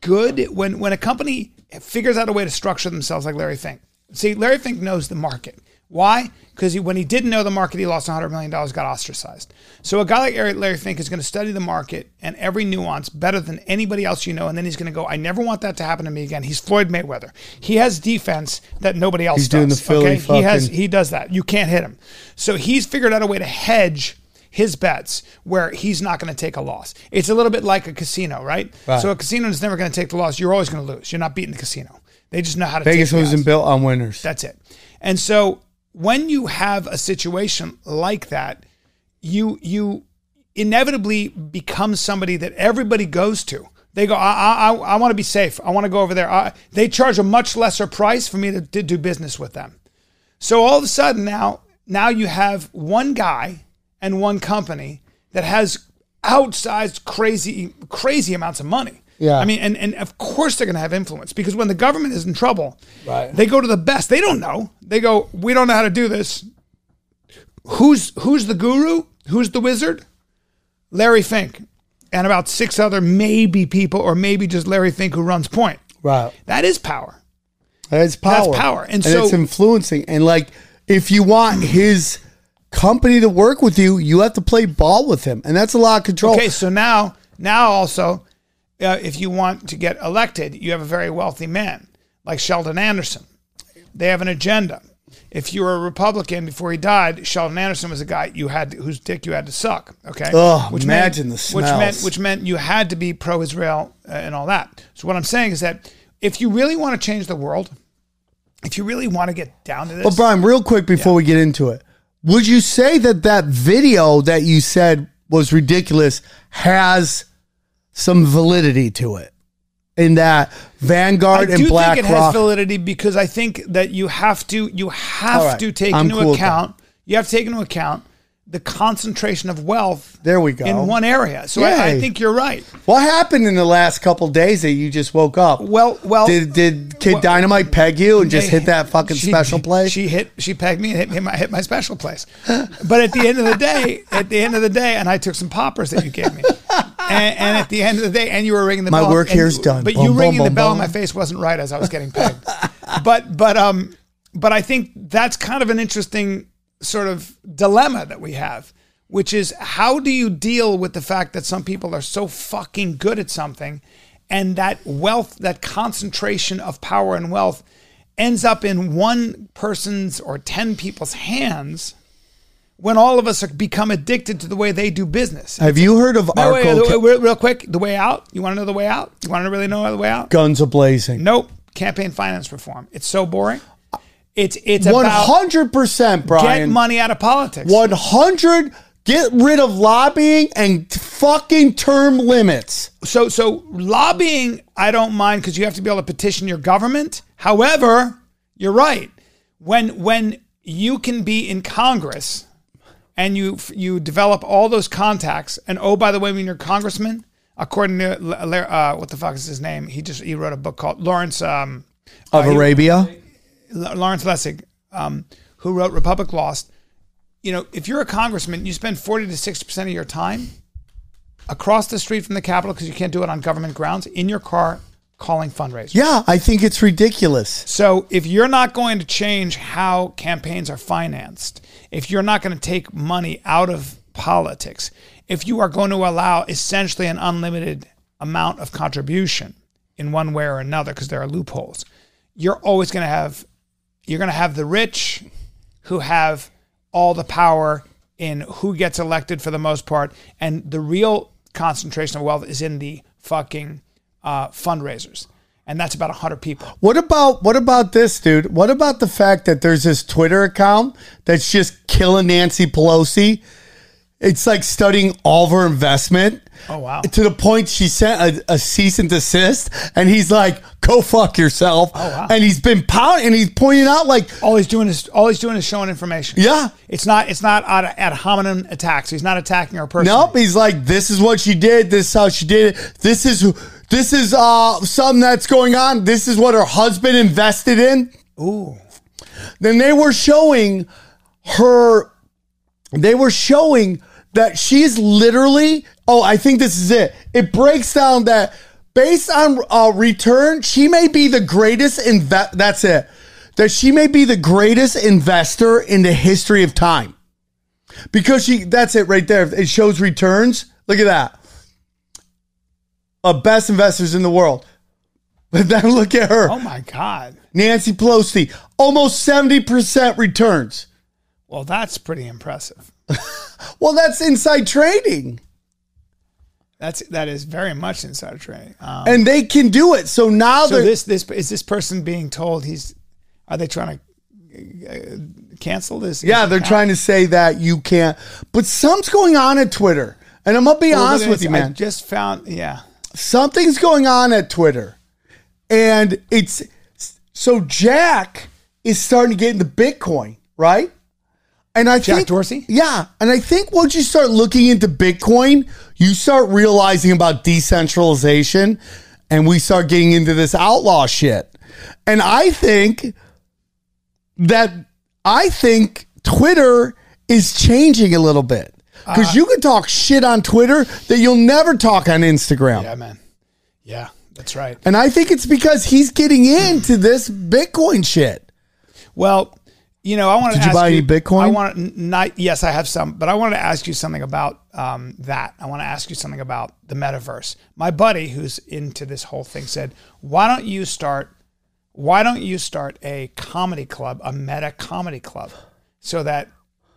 good when when a company figures out a way to structure themselves like Larry Fink. See, Larry Fink knows the market. Why? Because he, when he didn't know the market, he lost $100 million, got ostracized. So a guy like Larry Larry Fink is going to study the market and every nuance better than anybody else you know. And then he's going to go, I never want that to happen to me again. He's Floyd Mayweather. He has defense that nobody else He's does. doing the Philly okay? He has he does that. You can't hit him. So he's figured out a way to hedge his bets where he's not going to take a loss. It's a little bit like a casino, right? Right. So a casino is never going to take the loss. You're always going to lose. You're not beating the casino. They just know how to Vegas take the odds. built on winners. That's it. And so when you have a situation like that, you you inevitably become somebody that everybody goes to. They go, I, I, I want to be safe. I want to go over there. I, they charge a much lesser price for me to, to do business with them. So all of a sudden now, now you have one guy and one company that has outsized crazy, crazy amounts of money. Yeah. I mean, and, and of course they're going to have influence because when the government is in trouble, Right. they go to the best. They don't know. They go, we don't know how to do this. Who's who's the guru? Who's the wizard? Larry Fink, and about six other maybe people, or maybe just Larry Fink who runs Point. Right. That is power. That's power. That's power. And And, so- it's influencing. And like, if you want his company to work with you, you have to play ball with him. And that's a lot of control. Okay, so now now also, uh, if you want to get elected, you have a very wealthy man like Sheldon Anderson. They have an agenda. If you were a Republican before he died, Sheldon Anderson was a guy you had to, whose dick you had to suck. Okay, Ugh, meant- imagine the which meant smells. which meant you had to be pro-Israel uh, and all that. So what I'm saying is that if you really want to change the world, if you really want to get down to this, But Bryan, real quick before we get into it, would you say that that video that you said was ridiculous has some validity to it? In that Vanguard I and do think it has validity because I think that you have to you have right. to take I'm into cool account you have to take into account the concentration of wealth There we go. in one area. So I, I think you're right. what happened in the last couple days that you just woke up? Well, well, did did Kid well, Dynamite peg you and just they- hit that fuking she- special [LAUGHS] place? She hit she pegged me and hit me my hit my special place. But at the end of the day, at the end of the day, and I took some poppers that you gave me. [LAUGHS] And, and at the end of the day, and you were ringing the My bell. My work here's done. But Boom, you boom, ringing the bell boom. in my face wasn't right as I was getting pegged. [LAUGHS] but but um but I think that's kind of an interesting sort of dilemma that we have, which is how do you deal with the fact that some people are so fucking good at something and that wealth, that concentration of power and wealth ends up in one person's or 10 people's hands when all of us are become addicted to the way they do business. Have you heard of No, wait, Arco wait, real, real quick, the way out? You want to know the way out? You want to really know the way out? Guns a blazing? Nope. Campaign finance reform. It's so boring. It's it's hundred percent, Bryan. get money out of politics. One hundred Get rid of lobbying and fucking term limits. So so lobbying, I don't mind because you have to be able to petition your government. However, you're right. When when you can be in Congress and you you develop all those contacts, and oh by the way, when you're a congressman, according to uh, what the fuck is his name? He just he wrote a book called Lawrence um, Of Arabia? L- Lawrence Lessig, um, who wrote Republic Lost. You know, if you're a congressman, you spend 40 to 60 percent of your time across the street from the Capitol because you can't do it on government grounds in your car calling fundraisers. Yeah, I think it's ridiculous. So if you're not going to change how campaigns are financed, if you're not going to take money out of politics, if you are going to allow essentially an unlimited amount of contribution in one way or another because there are loopholes, you're always going to have you're going to have the rich who have all the power in who gets elected for the most part and the real concentration of wealth is in the fucking uh, fundraisers and that's about 100 people What about what about this, dude? What about the fact that there's this Twitter account that's just killing Nancy Pelosi? It's like studying all of her investment. Oh, wow. To the point she sent a, a cease and desist, and he's like, "Go fuck yourself." Oh, wow. And he's been pounding, and he's pointing out like, all he's doing is all he's doing is showing information Yeah. it's not it's not ad, ad hominem attacks he's not attacking her person. Nope. He's like, this is what she did. This is how she did it. This is who. This is uh something that's going on. This is what her husband invested in. ooh Then they were showing her. They were showing that she's literally. Oh, I think this is it. It breaks down that based on uh, return, she may be the greatest inve- That's it. That she may be the greatest investor in the history of time because she. That's it right there. It shows returns. Look at that. Of best investors in the world. [LAUGHS] But then look at her. oh my god Nancy Pelosi, almost 70% returns. well that's pretty impressive [LAUGHS] Well, that's inside trading. that's that is very much insider trading um, And they can do it. So now so this this is this person being told he's are they trying to uh, cancel this Yeah, they're trying to say that you can't. But something's going on at Twitter. And I'm to be Well, honest with you, I man. just found yeah Something's going on at Twitter. And it's so Jack is starting to get into Bitcoin, right? And I Jack think Dorsey? Yeah, and I think once you start looking into Bitcoin, you start realizing about decentralization and we start getting into this outlaw shit. And I think that I think Twitter is changing a little bit. Cuz you can talk shit on Twitter that you'll never talk on Instagram. yeah man yeah that's right And I think it's because he's getting into this Bitcoin shit. Well, you know, I want to. Did you buy any Bitcoin? I want not. Yes, I have some, but I wanted to ask you something about um, that. I want to ask you something about the metaverse. My buddy, who's into this whole thing, said, "Why don't you start? Why don't you start a comedy club, a meta comedy club, so that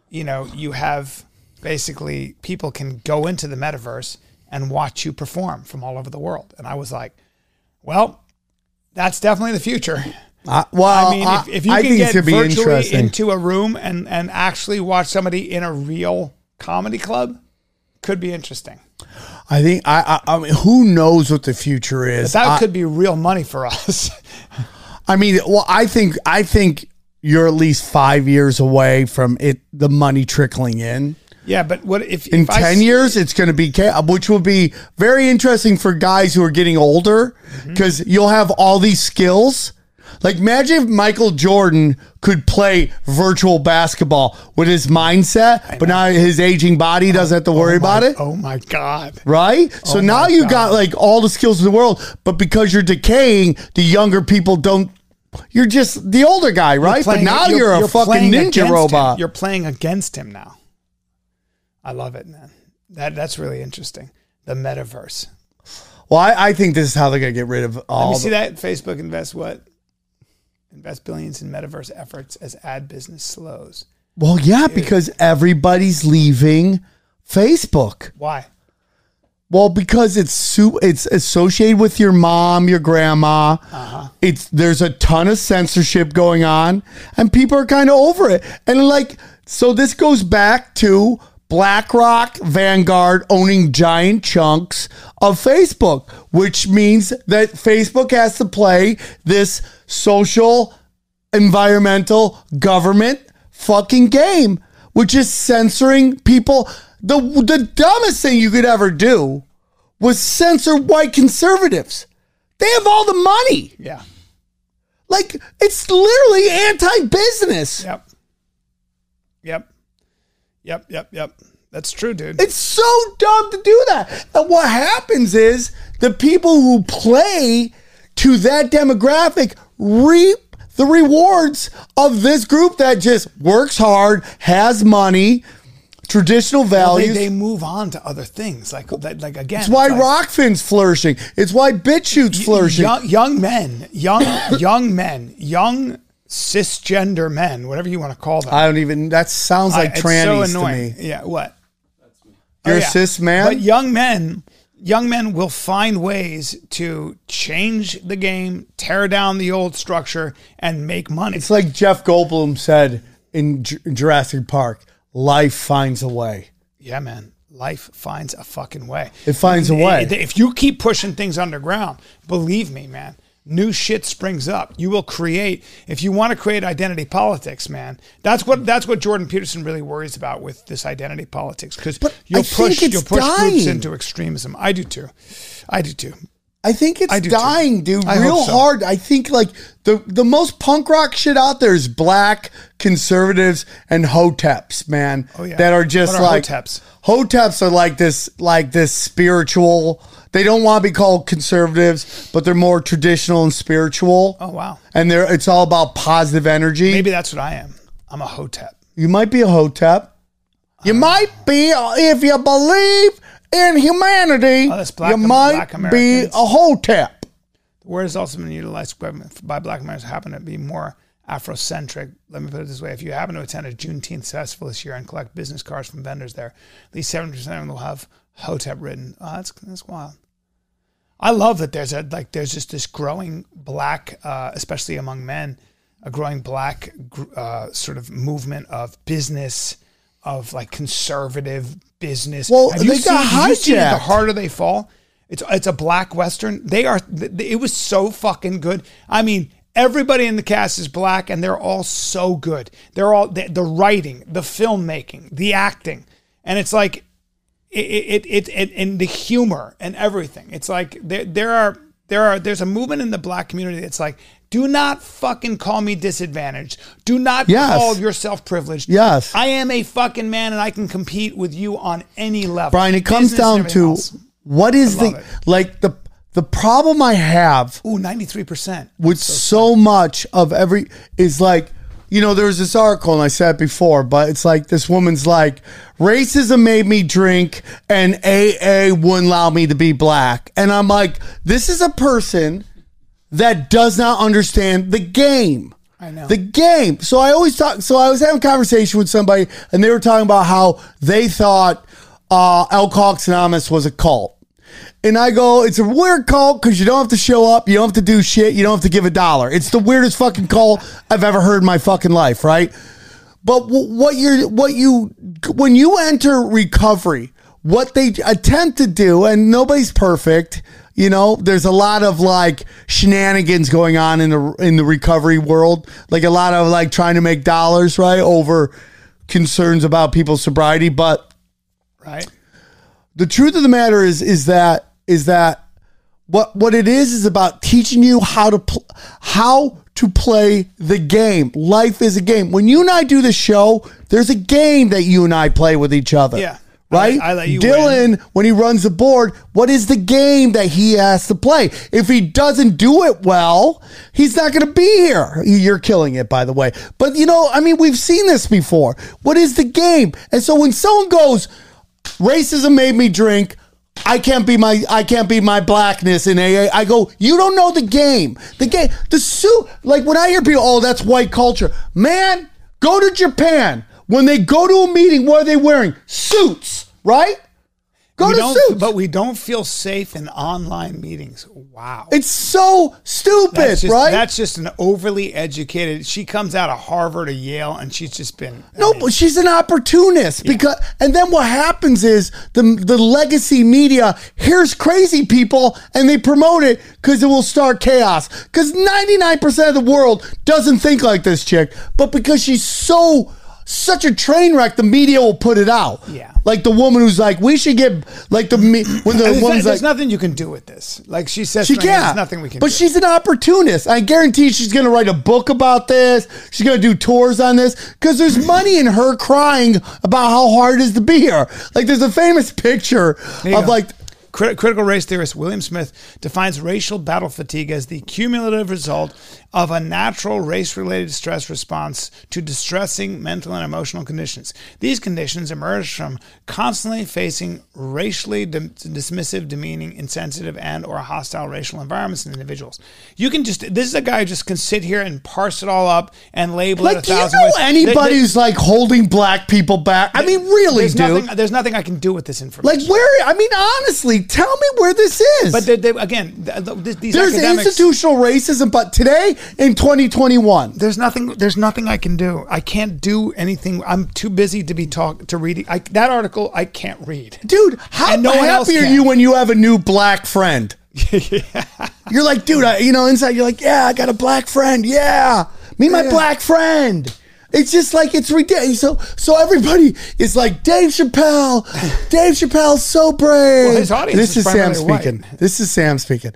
you know you have basically people can go into the metaverse and watch you perform from all over the world." And I was like, "Well." That's definitely the future. Uh, [LAUGHS] I, well, I mean, if, if you I can get be virtually into a room and, and actually watch somebody in a real comedy club, could be interesting. I think I, I I mean who knows what the future is. That I, could be real money for us. [LAUGHS] I mean, well, I think I think you're at least five years away from it the money trickling in. Yeah, but what if In if ten s- years, it's going to be ca- which will be very interesting for guys who are getting older Mm-hmm. because you'll have all these skills. Like imagine if Michael Jordan could play virtual basketball with his mindset, but now his aging body doesn't have to worry about it. Oh my god! right? So Oh now you God. got like all the skills in the world, but because you're decaying, the younger people don't. You're just the older guy, right? But now you're, a fucking ninja against him. robot. You're playing against him now. I love it, man. That that's really interesting. The metaverse. well, I, I think this is how they're gonna get rid of all. Let me see that Facebook invest what? Invest billions in metaverse efforts as ad business slows. well, yeah, because everybody's leaving Facebook. Why? Well, because it's su- it's associated with your mom, your grandma. Uh-huh. It's there's a ton of censorship going on, and people are kind of over it. And like, so this goes back to BlackRock, Vanguard owning giant chunks of Facebook, which means that Facebook has to play this social, environmental, government fucking game, which is censoring people. The, the dumbest thing you could ever do was censor white conservatives. They have all the money. Yeah. Like, it's literally anti business. Yep. Yep. Yep. Yep. Yep. That's true, dude. It's so dumb to do that. And what happens is the people who play to that demographic reap the rewards of this group that just works hard, has money, traditional they, values. they move on to other things. Like, like, like again, it's why it's like Rokfin's flourishing. It's why BitChute's flourishing. young, young men, young, [COUGHS] young men, young cisgender men, whatever you want to call them. I don't even. That sounds like I- trannies to annoying. me. Yeah. What? You're Oh, a yeah. cis man. But young men, young men will find ways to change the game, tear down the old structure, and make money. It's like Jeff Goldblum said in J- Jurassic Park: "Life finds a way." yeah, man. Life finds a fucking way. It finds a way. If you keep pushing things underground, believe me, man, new shit springs up. You will create if you want to create identity politics, man. That's what that's what Jordan Peterson really worries about with this identity politics because you'll I push you'll push dying. groups into extremism. I do too. I do too. I think it's I do too. dying, dude. I Real so. hard. I think like the the most punk rock shit out there is black conservatives and hoteps, man. Oh, yeah. That are just are like hoteps? Hoteps are like this like this spiritual. They don't want to be called conservatives, but they're more traditional and spiritual. Oh wow. And they're it's all about positive energy. Maybe that's what I am. I'm a hotep. You might be a hotep. You Uh-huh. might be if you believe in humanity. Oh, black- you might be a hotep. The word has also been utilized by by black Americans who happen to be more Afrocentric. Let me put it this way: if you happen to attend a Juneteenth festival this year and collect business cards from vendors there, at least seventy percent of them will have Hotep written. Oh, that's that's wild. I love that there's a like there's just this growing black, uh, especially among men, a growing black gr- uh, sort of movement of business, of like conservative business. Well, Have you they got seen- you seen The harder they fall. It's it's a black western. They are. It was so fucking good. I mean, everybody in the cast is black, and they're all so good. They're all the, the writing, the filmmaking, the acting, and it's like it it it, it and the humor and everything. It's like there there are there are there's a movement in the black community that's like. Do not fucking call me disadvantaged. Do not Yes. call yourself privileged. Yes. I am a fucking man and I can compete with you on any level. Bryan, it comes Business down to else. what is the it. like the the problem I have Ooh, 93%. with so much of every is like you know there's this article and I said it before but it's like this woman's like racism made me drink and AA wouldn't allow me to be black. And I'm like this is a person that does not understand the game. I know. the game. So I always talk so I was having a conversation with somebody and they were talking about how they thought uh Alcoholics Anonymous was a cult and I go, it's a weird cult because you don't have to show up, you don't have to do shit, you don't have to give a dollar. It's the weirdest fucking call I've ever heard in my fucking life, right? But what you're, what you, when you enter recovery, what they attempt to do, and nobody's perfect, you know, there's a lot of like shenanigans going on in the in the recovery world, like a lot of like trying to make dollars, right, over concerns about people's sobriety, but right? the truth of the matter is is that is that what what it is is about teaching you how to pl- how to play the game. Life is a game. When you and I do the show, there's a game that you and I play with each other. Yeah. Right? I- I let you Dylan, when he runs the board, what is the game that he has to play? If he doesn't do it well, he's not going to be here. You're killing it, by the way. But, you know, I mean, we've seen this before. What is the game? And so when someone goes, racism made me drink. I can't be my I can't be my blackness in AA. I go, you don't know the game. The game, the suit. Like when I hear people, oh, that's white culture. Man, go to Japan. When they go to a meeting, what are they wearing? Suits, right? Go we to Suits. But we don't feel safe in online meetings. Wow. It's so stupid, that's just, right? That's just an overly educated. She comes out of Harvard or Yale, and she's just been I No, mean, but she's an opportunist because, and then what happens is the the legacy media here's crazy people and they promote it because it will start chaos. Because ninety nine percent of the world doesn't think like this chick, but because she's so such a train wreck, the media will put it out. Yeah. Like the woman who's like, we should get like the me when the there's, woman's there's like. nothing you can do with this. Like she says, She can't. There's nothing we can. Do. But do. she's an opportunist. I guarantee she's going to write a book about this. She's going to do tours on this because there's money in her crying about how hard it is to be here. Like there's a famous picture of go. like critical race theorist William Smith defines racial battle fatigue as the cumulative result of a natural race related stress response to distressing mental and emotional conditions. These conditions emerge from constantly facing racially dim- dismissive, demeaning, insensitive, and or hostile racial environments and individuals. You can just this is a guy who just can sit here and parse it all up and label it a like do you know ways. anybody who's like holding black people back? I mean, really, there's dude. nothing, there's nothing I can do with this information. like where? I mean, honestly, tell me where this is. but they, they, again, th- th- these there's academics, institutional racism, but today in 2021, there's nothing there's nothing I can do. I can't do anything. I'm too busy to be talk to reading. I, that article I can't read. dude, how no happy are you when you have a new black friend? [LAUGHS] You're like, dude, I, you know, inside you're like, yeah, I got a black friend. Yeah, me, my Yeah. black friend. It's just like it's ridiculous. So, so everybody is like, Dave Chappelle. [SIGHS] Dave Chappelle's so brave. Well, his audience this is is Sam primarily white. speaking. This is Sam speaking.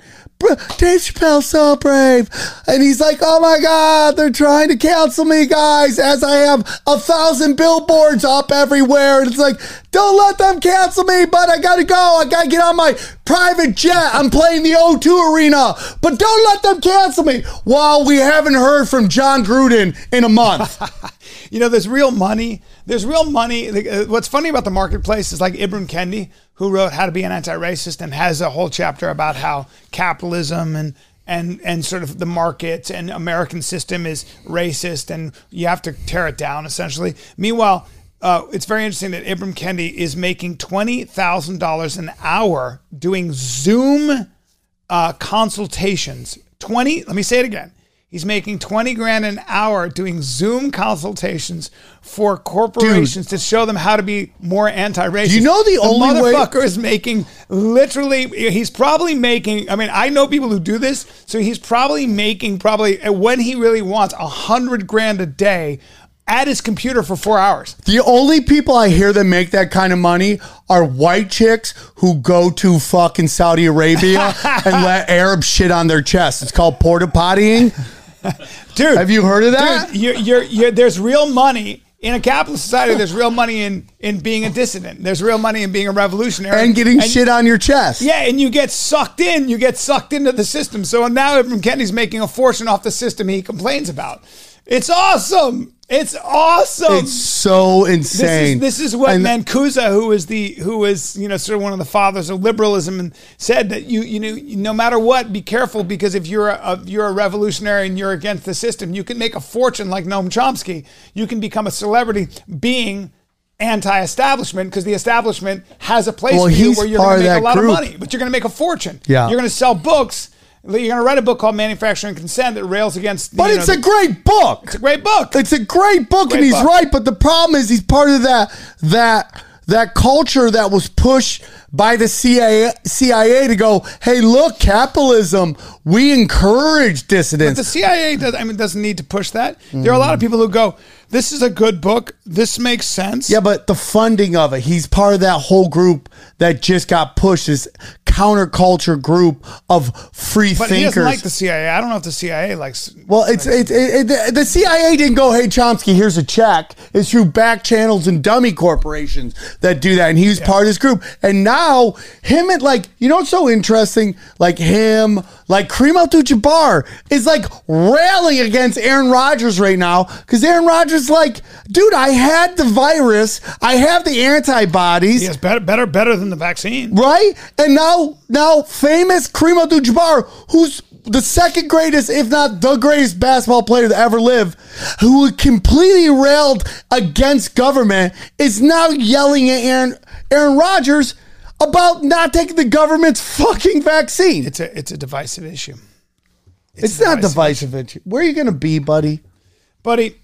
Dave Chappelle's so brave, and he's like, oh my god, they're trying to cancel me, guys. As I have a thousand billboards up everywhere, and it's like, don't let them cancel me. But I gotta go. I gotta get on my private jet. I'm playing the O2 arena, but don't let them cancel me. While we haven't heard from Jon Gruden in a month. [LAUGHS] [LAUGHS] You know, there's real money. There's real money. Uh, What's funny about the marketplace is like Ibram Kendi, who wrote How to Be an Anti-Racist and has a whole chapter about how capitalism and and and sort of the market and American system is racist and you have to tear it down essentially. Meanwhile, uh, it's very interesting that Ibram Kendi is making twenty thousand dollars an hour doing Zoom uh, consultations. 20, let me say it again. He's making 20 grand an hour doing Zoom consultations for corporations to show them how to be more anti-racist. Do you know the only way- is making literally he's probably making I mean, I know people who do this, so he's probably making probably uh, when he really wants a hundred grand a day at his computer for four hours. The only people I hear that make that kind of money are white chicks who go to fucking Saudi Arabia [LAUGHS] and let Arab shit on their chest. It's called porta pottying. [LAUGHS] Dude, Have you heard of that? Dude, you're, you're, you're, there's real money in a capitalist society. There's real money in in being a dissident. There's real money in being a revolutionary And getting shit on your chest. Yeah, and you get sucked in. You get sucked into the system. So now Ibram Kendi's making a fortune off the system he complains about. It's awesome. It's awesome. It's so this insane. is this is what And- Marcuse, who is the who is you know sort of one of the fathers of liberalism, and said that you you know no matter what, be careful because if you're a, a you're a revolutionary and you're against the system, you can make a fortune like Noam Chomsky. You can become a celebrity being anti-establishment because the establishment has a place Well, for you where you're going to make a lot group. of money, but you're going to make a fortune. Yeah. you're going to sell books. You're going to write a book called Manufacturing Consent that rails against. but you it's know, a great book. it's a great book. It's a great book, Great and he's book. right. But the problem is, he's part of that that that culture that was pushed by the CIA, CIA to go, hey, look, capitalism. We encourage dissidents. The CIA does, I mean, doesn't need to push that. There are a lot of people who go, "This is a good book. This makes sense." Yeah, but the funding of it, he's part of that whole group that just got pushed, this counterculture group of free but he thinkers. doesn't like the CIA. I don't know if the CIA likes. well, it's it's it, it, the CIA didn't go, hey Chomsky, here's a check. It's through back channels and dummy corporations that do that, and he was part of this group. And now him and like you know what's so interesting, like him, like Kareem Abdul-Jabbar is like railing against Aaron Rodgers right now because Aaron Rodgers like, dude, I had the virus, I have the antibodies. Yes, better, better, better than the vaccine. right? And now, now famous Kareem Abdul-Jabbar, who's the second greatest, if not the greatest basketball player to ever live, who completely railed against government, is now yelling at Aaron Aaron Rodgers. about not taking the government's fucking vaccine. It's a it's a divisive issue. It's, a not divisive divisive. Where are you going to be, buddy? buddy.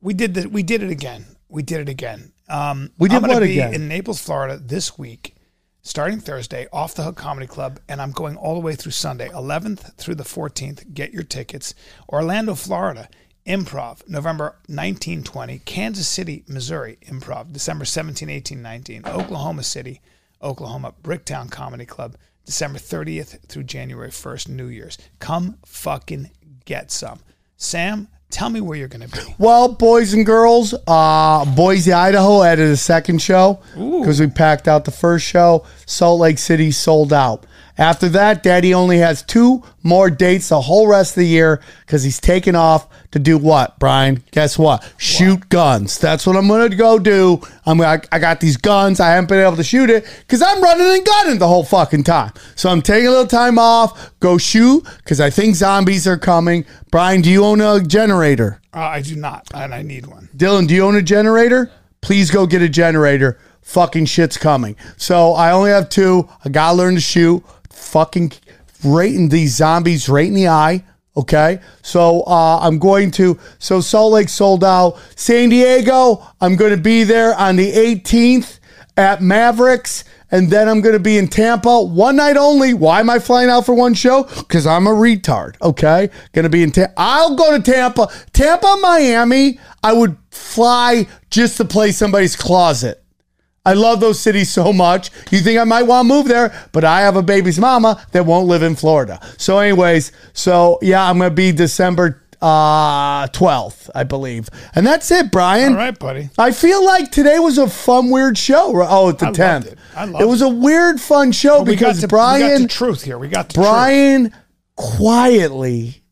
We did the, we did it again. We did it again. Um, We did I'm what again? in Naples, Florida this week, starting Thursday, off the Hook Comedy Club, and I'm going all the way through Sunday, 11th through the 14th. Get your tickets. Orlando, Florida, Improv, November 19, 20. Kansas City, Missouri, Improv, December 17, 18, 19. Oklahoma City, Oklahoma, Bricktown Comedy Club, December 30th through January 1st, New Year's. Come fucking get some. Sam, tell me where you're going to be. Well, boys and girls, uh, Boise, Idaho added a second show because we packed out the first show. Salt Lake City sold out. After that, Daddy only has two more dates the whole rest of the year because he's taking off to do what, Bryan? Guess what? Shoot guns. That's what I'm going to go do. I'm I, I got these guns. I haven't been able to shoot it because I'm running and gunning the whole fucking time. So I'm taking a little time off, go shoot because I think zombies are coming. Bryan, do you own a generator? Uh, I do not, and I need one. Dylan, do you own a generator? Please go get a generator. Fucking shit's coming. So I only have two. I gotta learn to shoot. Fucking rating these zombies right in the eye. Okay. So uh, I'm going to. So Salt Lake sold out. San Diego, I'm going to be there on the 18th at Mavericks. And then I'm going to be in Tampa one night only. Why am I flying out for one show? Because I'm a retard. Okay. Going to be in Tampa. I'll go to Tampa. Tampa, Miami. I would fly just to play somebody's closet. I love those cities so much. You think I might want to move there, but I have a baby's mama that won't live in Florida. So, anyways, so yeah, I'm going to be December uh, 12th, I believe. And that's it, Bryan. All right, buddy. I feel like today was a fun, weird show. Oh, it's the I loved 10th. it. I loved was a weird, fun show We got, because to, Bryan the truth here. We got the truth. Bryan quietly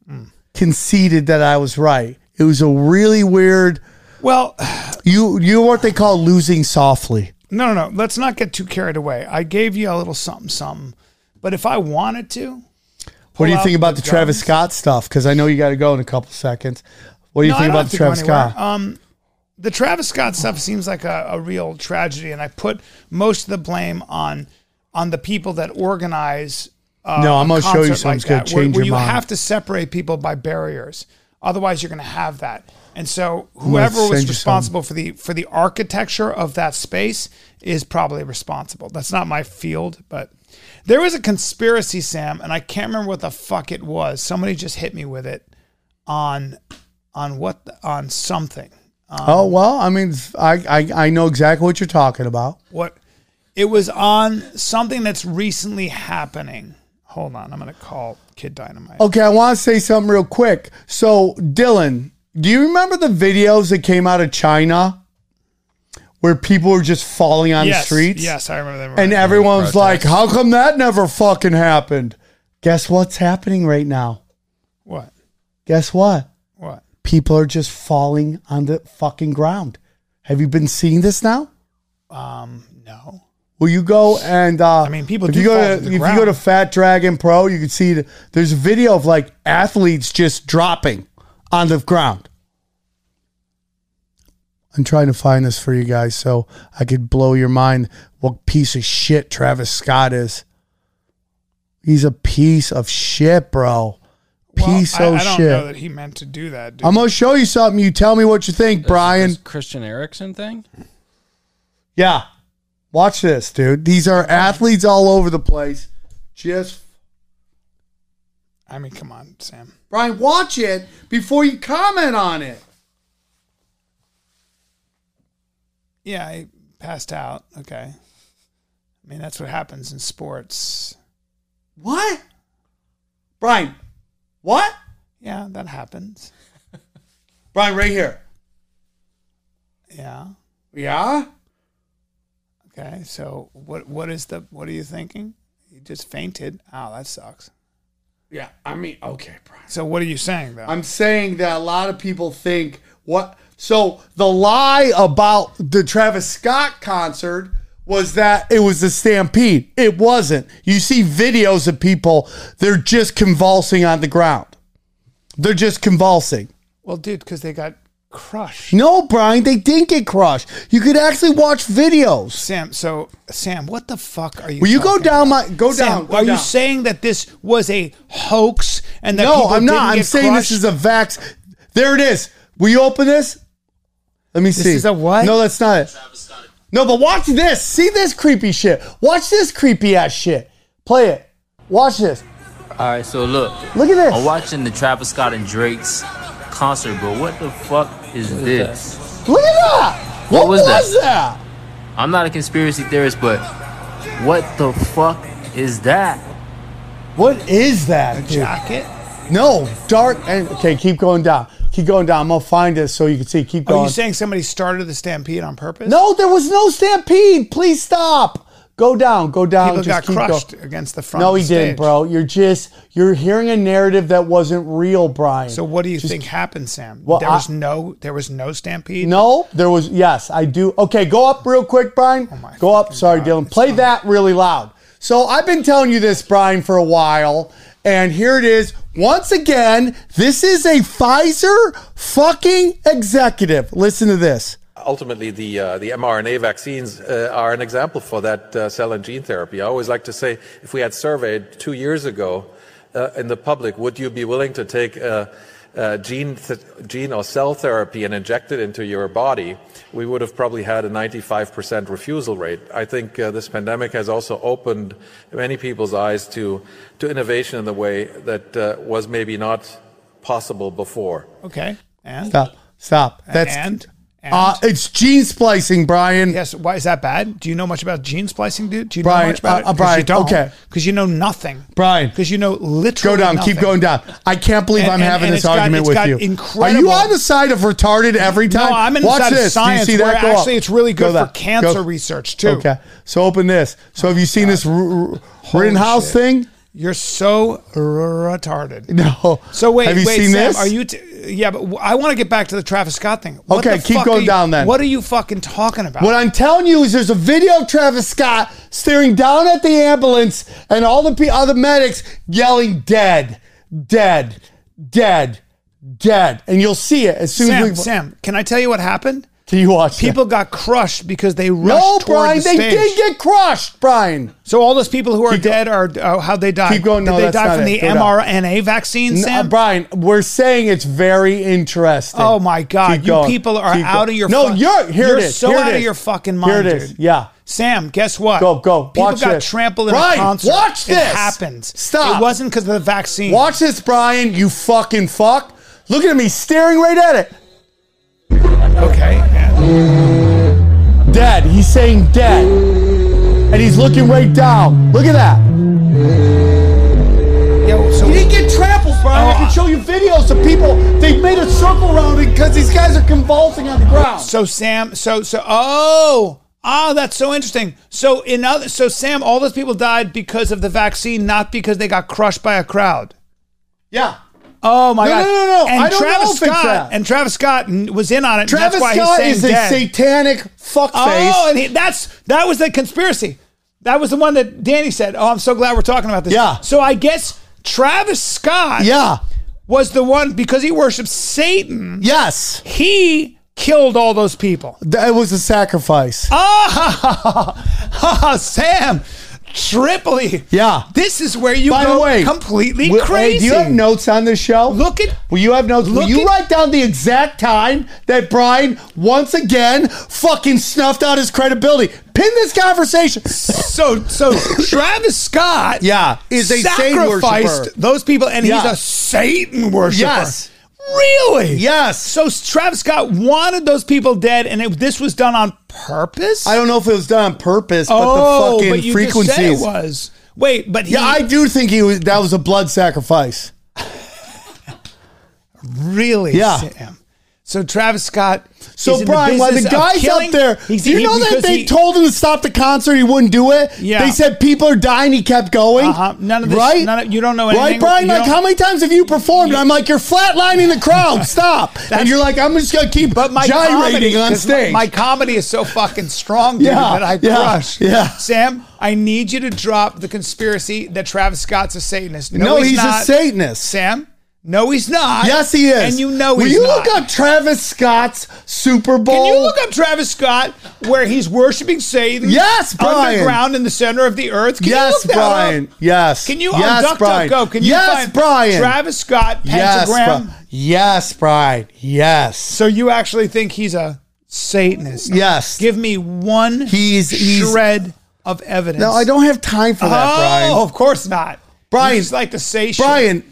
conceded that I was right. It was a really weird. Well, You you know what they call losing softly. No, no, no. Let's not get too carried away. I gave you a little something, something. But if I wanted to, What do you think about the, Travis Scott stuff? Because I know you got to go in a couple seconds. What do you No, think about the Travis. Scott? Um, the Travis Scott stuff seems like a, a real tragedy, and I put most of the blame on on the people that organize. Uh, No, I'm a gonna show you something like that's gonna that, where, change where your you mind. have to separate people by barriers. Otherwise, you're going to have that. And so, whoever was responsible for the for the architecture of that space is probably responsible. That's not my field, but there was a conspiracy, Sam, and I can't remember what the fuck it was. Somebody just hit me with it on on what on something. Um, oh well, I mean, I, I I know exactly what you're talking about. What it was on something that's recently happening. Hold on, I'm gonna call Kid Dynamite. Okay, I want to say something real quick. So, Dylan, do you remember the videos that came out of China where people were just falling on yes, the streets? yes, I remember them. And everyone's protests. like, how come that never fucking happened? Guess what's happening right now? what? Guess what? What? People are just falling on the fucking ground. Have you been seeing this now? Um, no. Will you go and uh, I mean, people if do you go fall to to the if you go to Fat Dragon Pro, you can see the, there's a video of like athletes just dropping on the ground. I'm trying to find this for you guys so I could blow your mind what piece of shit Travis Scott is. He's a piece of shit, bro. Well, Piece I, of I don't shit. know that he meant to do that. Dude. I'm gonna show you something. You tell me what you think, Bryan. This Christian Eriksen thing? Yeah. Watch this, dude. These are athletes all over the place. Just I mean, come on, Sam. Bryan, watch it before you comment on it. Yeah, I passed out. Okay. I mean, that's what happens in sports. What? Bryan, what? Yeah, that happens. Bryan, right here. Yeah. Yeah? Okay. So what? What is the? What are you thinking? You just fainted. Oh, that sucks. Yeah. I mean, okay, Bryan. So what are you saying though? I'm saying that a lot of people think what so the lie about the Travis Scott concert was that it was a stampede. It wasn't. You see videos of people, they're just convulsing on the ground. They're just convulsing. well, dude, because they got crushed. No, Bryan, they didn't get crushed. You could actually watch videos. Sam, so Sam, what the fuck are you? Will you go down about? my go Sam, down? go are you saying that this was a hoax and that No, people I'm didn't. I'm saying crushed? this is a vax. There it is. Will you open this? Let me see. is a what? No, that's not it. No, but watch this. See this creepy shit. Watch this creepy ass shit. Play it. Watch this. All right, so look, Look at this. I'm watching the Travis Scott and Drake's concert, bro. What the fuck is this? Look at that. What was that? was that? I'm not a conspiracy theorist, but what the fuck is that? What is that? dude? jacket. No, dark and okay. Keep going down. Keep going down. I'm gonna find this so you can see. Keep oh, going. Are you saying somebody started the stampede on purpose? no, there was no stampede. Please stop. Go down. Go down. people Just got crushed going. against the front. No, he didn't, bro. You're just you're hearing a narrative that wasn't real, Bryan. So what do you think happened, Sam? Well, there was I- no, there was no stampede. no, there was yes, I do. Okay, go up real quick, Bryan. Oh my go up. Sorry, God, Dylan. Play that really loud. So I've been telling you this, Bryan, for a while, and here it is. Once again, this is a Pfizer fucking executive. Listen to this. Ultimately, the uh, the mRNA vaccines uh, are an example for that uh, cell and gene therapy. I always like to say, if we had surveyed two years ago uh, in the public, would you be willing to take a, a gene th- gene or cell therapy and inject it into your body? We would have probably had a 95% refusal rate. I think uh, this pandemic has also opened many people's eyes to to innovation in the way that uh, was maybe not possible before. Okay. And Stop. Stop. That's and and uh, it's gene splicing, Bryan. yes. Why is that bad? Do you know much about gene splicing, dude? Do you Bryan, know much about uh, it? uh, Bryan, you don't. okay. Because you know nothing. Bryan. Because you know literally. Go down. Nothing. Keep going down. I can't believe And- I'm and- having and this got- argument it's with got you. incredible- Are you on the side of retarded every time? No, I'm in Watch the side this. of science Do you see where that? Actually it's really good for cancer Go. research too. Okay. So open this. So have you seen this r- r- Rittenhouse shit. thing? You're so retarded. No. So wait, Have you wait, seen Sam, this? are you? T- yeah, but w- I want to get back to the Travis Scott thing. What Okay, the keep fuck going you- down then. What are you fucking talking about? What I'm telling you is there's a video of Travis Scott staring down at the ambulance and all the other medics yelling dead, dead, dead, dead. And you'll see it as soon as Sam, we Sam, can I tell you what happened? [LAUGHS] You? People got crushed because they rushed No, Bryan, the they stage. did get crushed, Bryan. so all those people who are Keep dead are uh, how'd they die? Keep going. Did No, they die from it. the Go down. mRNA vaccine, N- uh, Sam? Bryan, we're saying it's very interesting. Oh my God! Keep you going. people are Keep out of your. Fucking mind. No, fu- you're here. You're it is. so Here it out of your fucking mind, Here it is. dude. Yeah. Sam, guess what? Go, go. People Watch got this. trampled in Bryan, a concert. watch It this. happens. Stop. It wasn't because of the vaccine. Watch this, Bryan. You fucking fuck. Look at me staring right at it. Okay. Dead. He's saying dead. And he's looking right down. Look at that. Yo, so He didn't get trampled, Bryan. I Oh, can show you videos of people. They made a circle around it because these guys are convulsing on the ground. So Sam, so so oh, ah, that's so interesting. So in other, so Sam, all those people died because of the vaccine, not because they got crushed by a crowd. Yeah. Oh my No, god! no, no, no. And I don't Travis know Scott that. and Travis Scott was in on it. Travis that's why Scott he's is a dead. satanic fuckface. Oh, and he, that's that was the conspiracy. That was the one that Danny said. Oh, I'm so glad we're talking about this. Yeah. So I guess Travis Scott yeah. was the one because he worships Satan. Yes. He killed all those people. That was a sacrifice. Ah, [LAUGHS] Sam, triply. Yeah. This is where you By go the way, completely will- hey, crazy. do you have notes on this show? Look at Will you have notes? Will you at- write down the exact time that Bryan once again fucking snuffed out his credibility? Pin this conversation. so so Travis Scott Yeah, is a Satan sacrificed worshiper. those people and Yeah. he's a Satan worshiper. Yes. Really? Yes. So Travis Scott wanted those people dead and it, this was done on purpose? I don't know if it was done on purpose, but oh, the fucking but frequencies. just said it was. Wait, but he Yeah, I do think he was. That was a blood sacrifice. [LAUGHS] really Yeah. Sam. So Travis Scott So Bryan, while the guys killing- up there, do you know that they he- told him to stop the concert? He wouldn't do it. Yeah. they said people are dying. He kept going. Uh-huh. None of this- Right? none of- you don't know Right. Bryan? Like, how many times have you performed? And I'm like, you're flatlining the crowd. [LAUGHS] Stop. and you're like, I'm just gonna keep But my gyrating comedy, on stage. My, my comedy is so fucking strong, dude, Yeah, that I yeah, crush. yeah. Sam, I need you to drop the conspiracy that Travis Scott's a Satanist. No, no, he's, he's, a Satanist. Sam, No, he's not. Yes, he is. And you know Will he's you not. look up Travis Scott's Super Bowl? Can you look up Travis Scott where he's worshiping Satan? Yes, Bryan. Underground in the center of the earth. Can you yes, look that up? Bryan. Yes. Can you yes, on Bryan. DuckDuckGo? Can you yes, find Bryan. Travis Scott Yes, pentagram? Yes, Bryan. Yes. So you actually think he's a Satanist? Yes. Give me one He's- he's- shred of evidence. No, I don't have time for that, oh, Bryan. of course not. Bryan- you just like to say shit.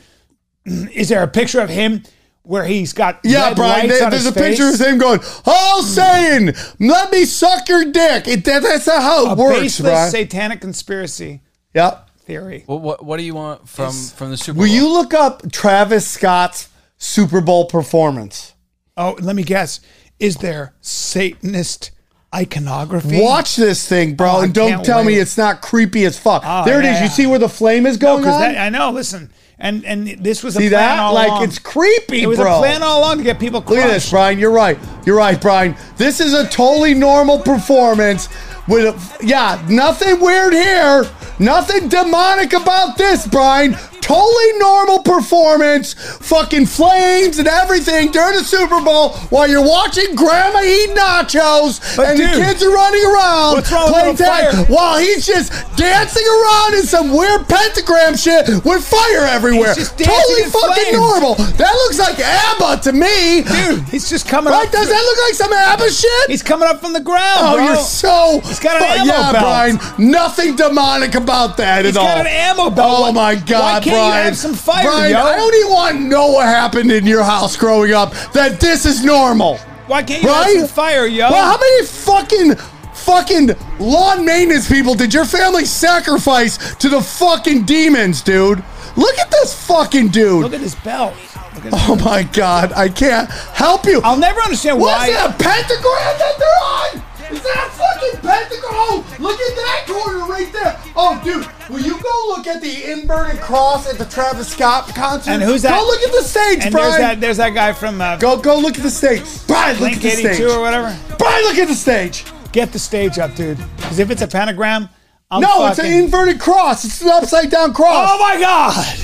Bryan. [CLEARS THROAT] is there a picture of him where he's got Yeah, red Bryan. lights there- on there's his a picture of him going, "All hmm. saying, let me suck your dick." It, that, that's not how it a works, baseless Bryan. satanic conspiracy Yep. theory. What, what what do you want from from the Super Bowl? Will you look up Travis Scott's Super Bowl performance? Oh, let me guess. Is there Satanist iconography? Watch this thing, bro, Oh, and don't can't tell me it's not creepy as fuck. Oh, there it is. yeah. You see where the flame is going Because on? that I know. Listen, and and this was see a plan that? all Like along. it's creepy, It was bro. a plan all along to get people crushed. Look at this, Bryan. You're right. You're right, Bryan. This is a totally normal performance. With a, yeah, nothing weird here. Nothing demonic about this, Bryan. Totally normal performance. Fucking flames and everything during the Super Bowl while you're watching Grandma eat nachos But and dude, the kids are running around what's wrong with playing tag while he's just dancing around in some weird pentagram shit with fire everywhere. Totally in fucking flames. normal. That looks like ABBA to me. Dude, he's just coming Right? up. Does that look like some ABBA shit? He's coming up from the ground. oh, bro. you're so. He's got an ammo yeah, belt. Bryan. Nothing demonic about that He's at all. He's got an ammo belt. Oh my God, why can't Bryan! have some fire, Bryan, yo? I don't even want to know what happened in your house growing up. That this is normal. Why can't you have some fire, yo? Well, how many fucking fucking lawn maintenance people did your family sacrifice to the fucking demons, dude? Look at this fucking dude. Look at his belt. [LAUGHS] Oh my god, I can't help you. I'll never understand why. What's that pentagram that they're on? Is that a fucking pentagram? Oh, look at that corner right there. Oh, dude, will you go look at the inverted cross at the Travis Scott concert? And who's that? Go look at the stage, And Bryan. there's that. There's that guy from uh, Go, go look at the stage. Bryan, look at the 82 stage. or whatever. Bryan, look at the stage. Get the stage up, dude. Because if it's a pentagram, I'm no, it's an inverted cross. It's an upside down cross. Oh my god!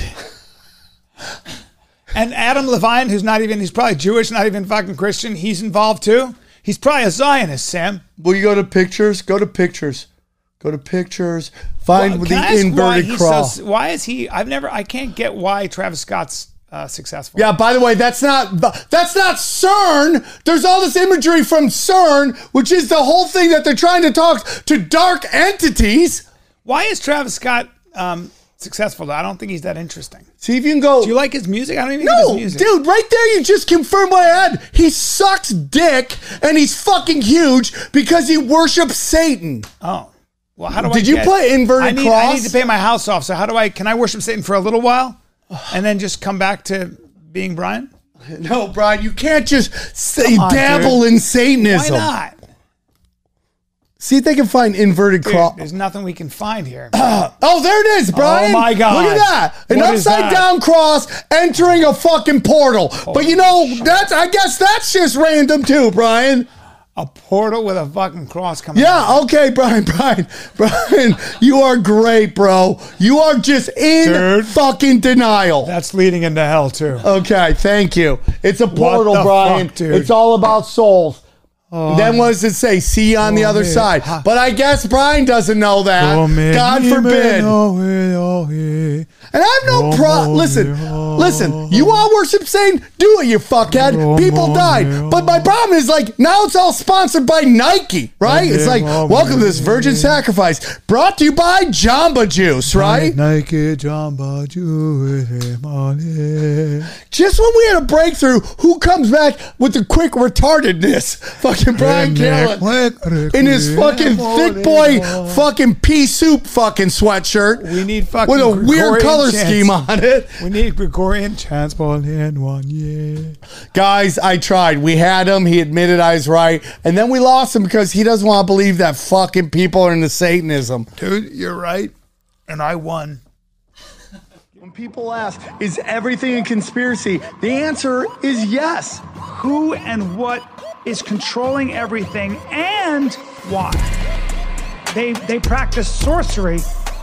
and Adam Levine, who's not even—he's probably Jewish, not even fucking Christian. He's involved too. He's probably a Zionist, Sam. Will you go to pictures? Go to pictures. Go to pictures. Find Well, the can I ask why inverted cross. So, why is he? I've never. I can't get why Travis Scott's uh, successful. Yeah, by the way, that's not that's not CERN. There's all this imagery from CERN, which is the whole thing that they're trying to talk to dark entities. Why is Travis Scott um, successful? Though? I don't think he's that interesting. See if you can go. Do you like his music? I don't even think his no, music. dude, right there you just confirmed my I had. He sucks dick and he's fucking huge because he worships Satan. Oh. Well, how do I? Did you get- play inverted I need, I need to pay my house off. So how do I? Can I worship Satan for a little while, and then just come back to being Bryan? [LAUGHS] No, Bryan, you can't just say Come on, dabble in Satanism. Why not? See if they can find inverted cross. there's nothing we can find here. [CLEARS THROAT] Oh, there it is, Bryan. Oh my God. Look at that. An What upside that? down cross entering a fucking portal. but you know, that's I guess that's just random too, Bryan. a portal with a fucking cross coming. out. Yeah, okay, [LAUGHS] Bryan, Bryan, Bryan, you are great, bro. You are just in Dude. fucking denial. that's leading into hell too. Okay, thank you. It's a portal, Bryan. fuck? It's all about souls. Then what does it say? See you on the Oh, other man. side. But I guess Bryan doesn't know that. Oh, God forbid. And I have no pro. Listen, listen. You all worship Satan? Do it, you fuckhead. People died. But my problem is like now it's all sponsored by Nike, right? It's like welcome to this virgin sacrifice, brought to you by Jamba Juice, right? Nike Jamba Juice. Money. Just when we had a breakthrough, who comes back with the quick retardedness? Fucking Bryan Callen in his fucking thick boy fucking pea soup fucking sweatshirt. We need fucking with a weird Gregorian color chants. scheme on it. We need Gregorian chants for in one year. Guys, I tried. We had him. He admitted I was right, and then we lost him because he doesn't want to believe that fucking people are into Satanism. Dude, you're right, and I won. When people ask, is everything a conspiracy? The answer is yes. Who and what is controlling everything and why? They they practice sorcery.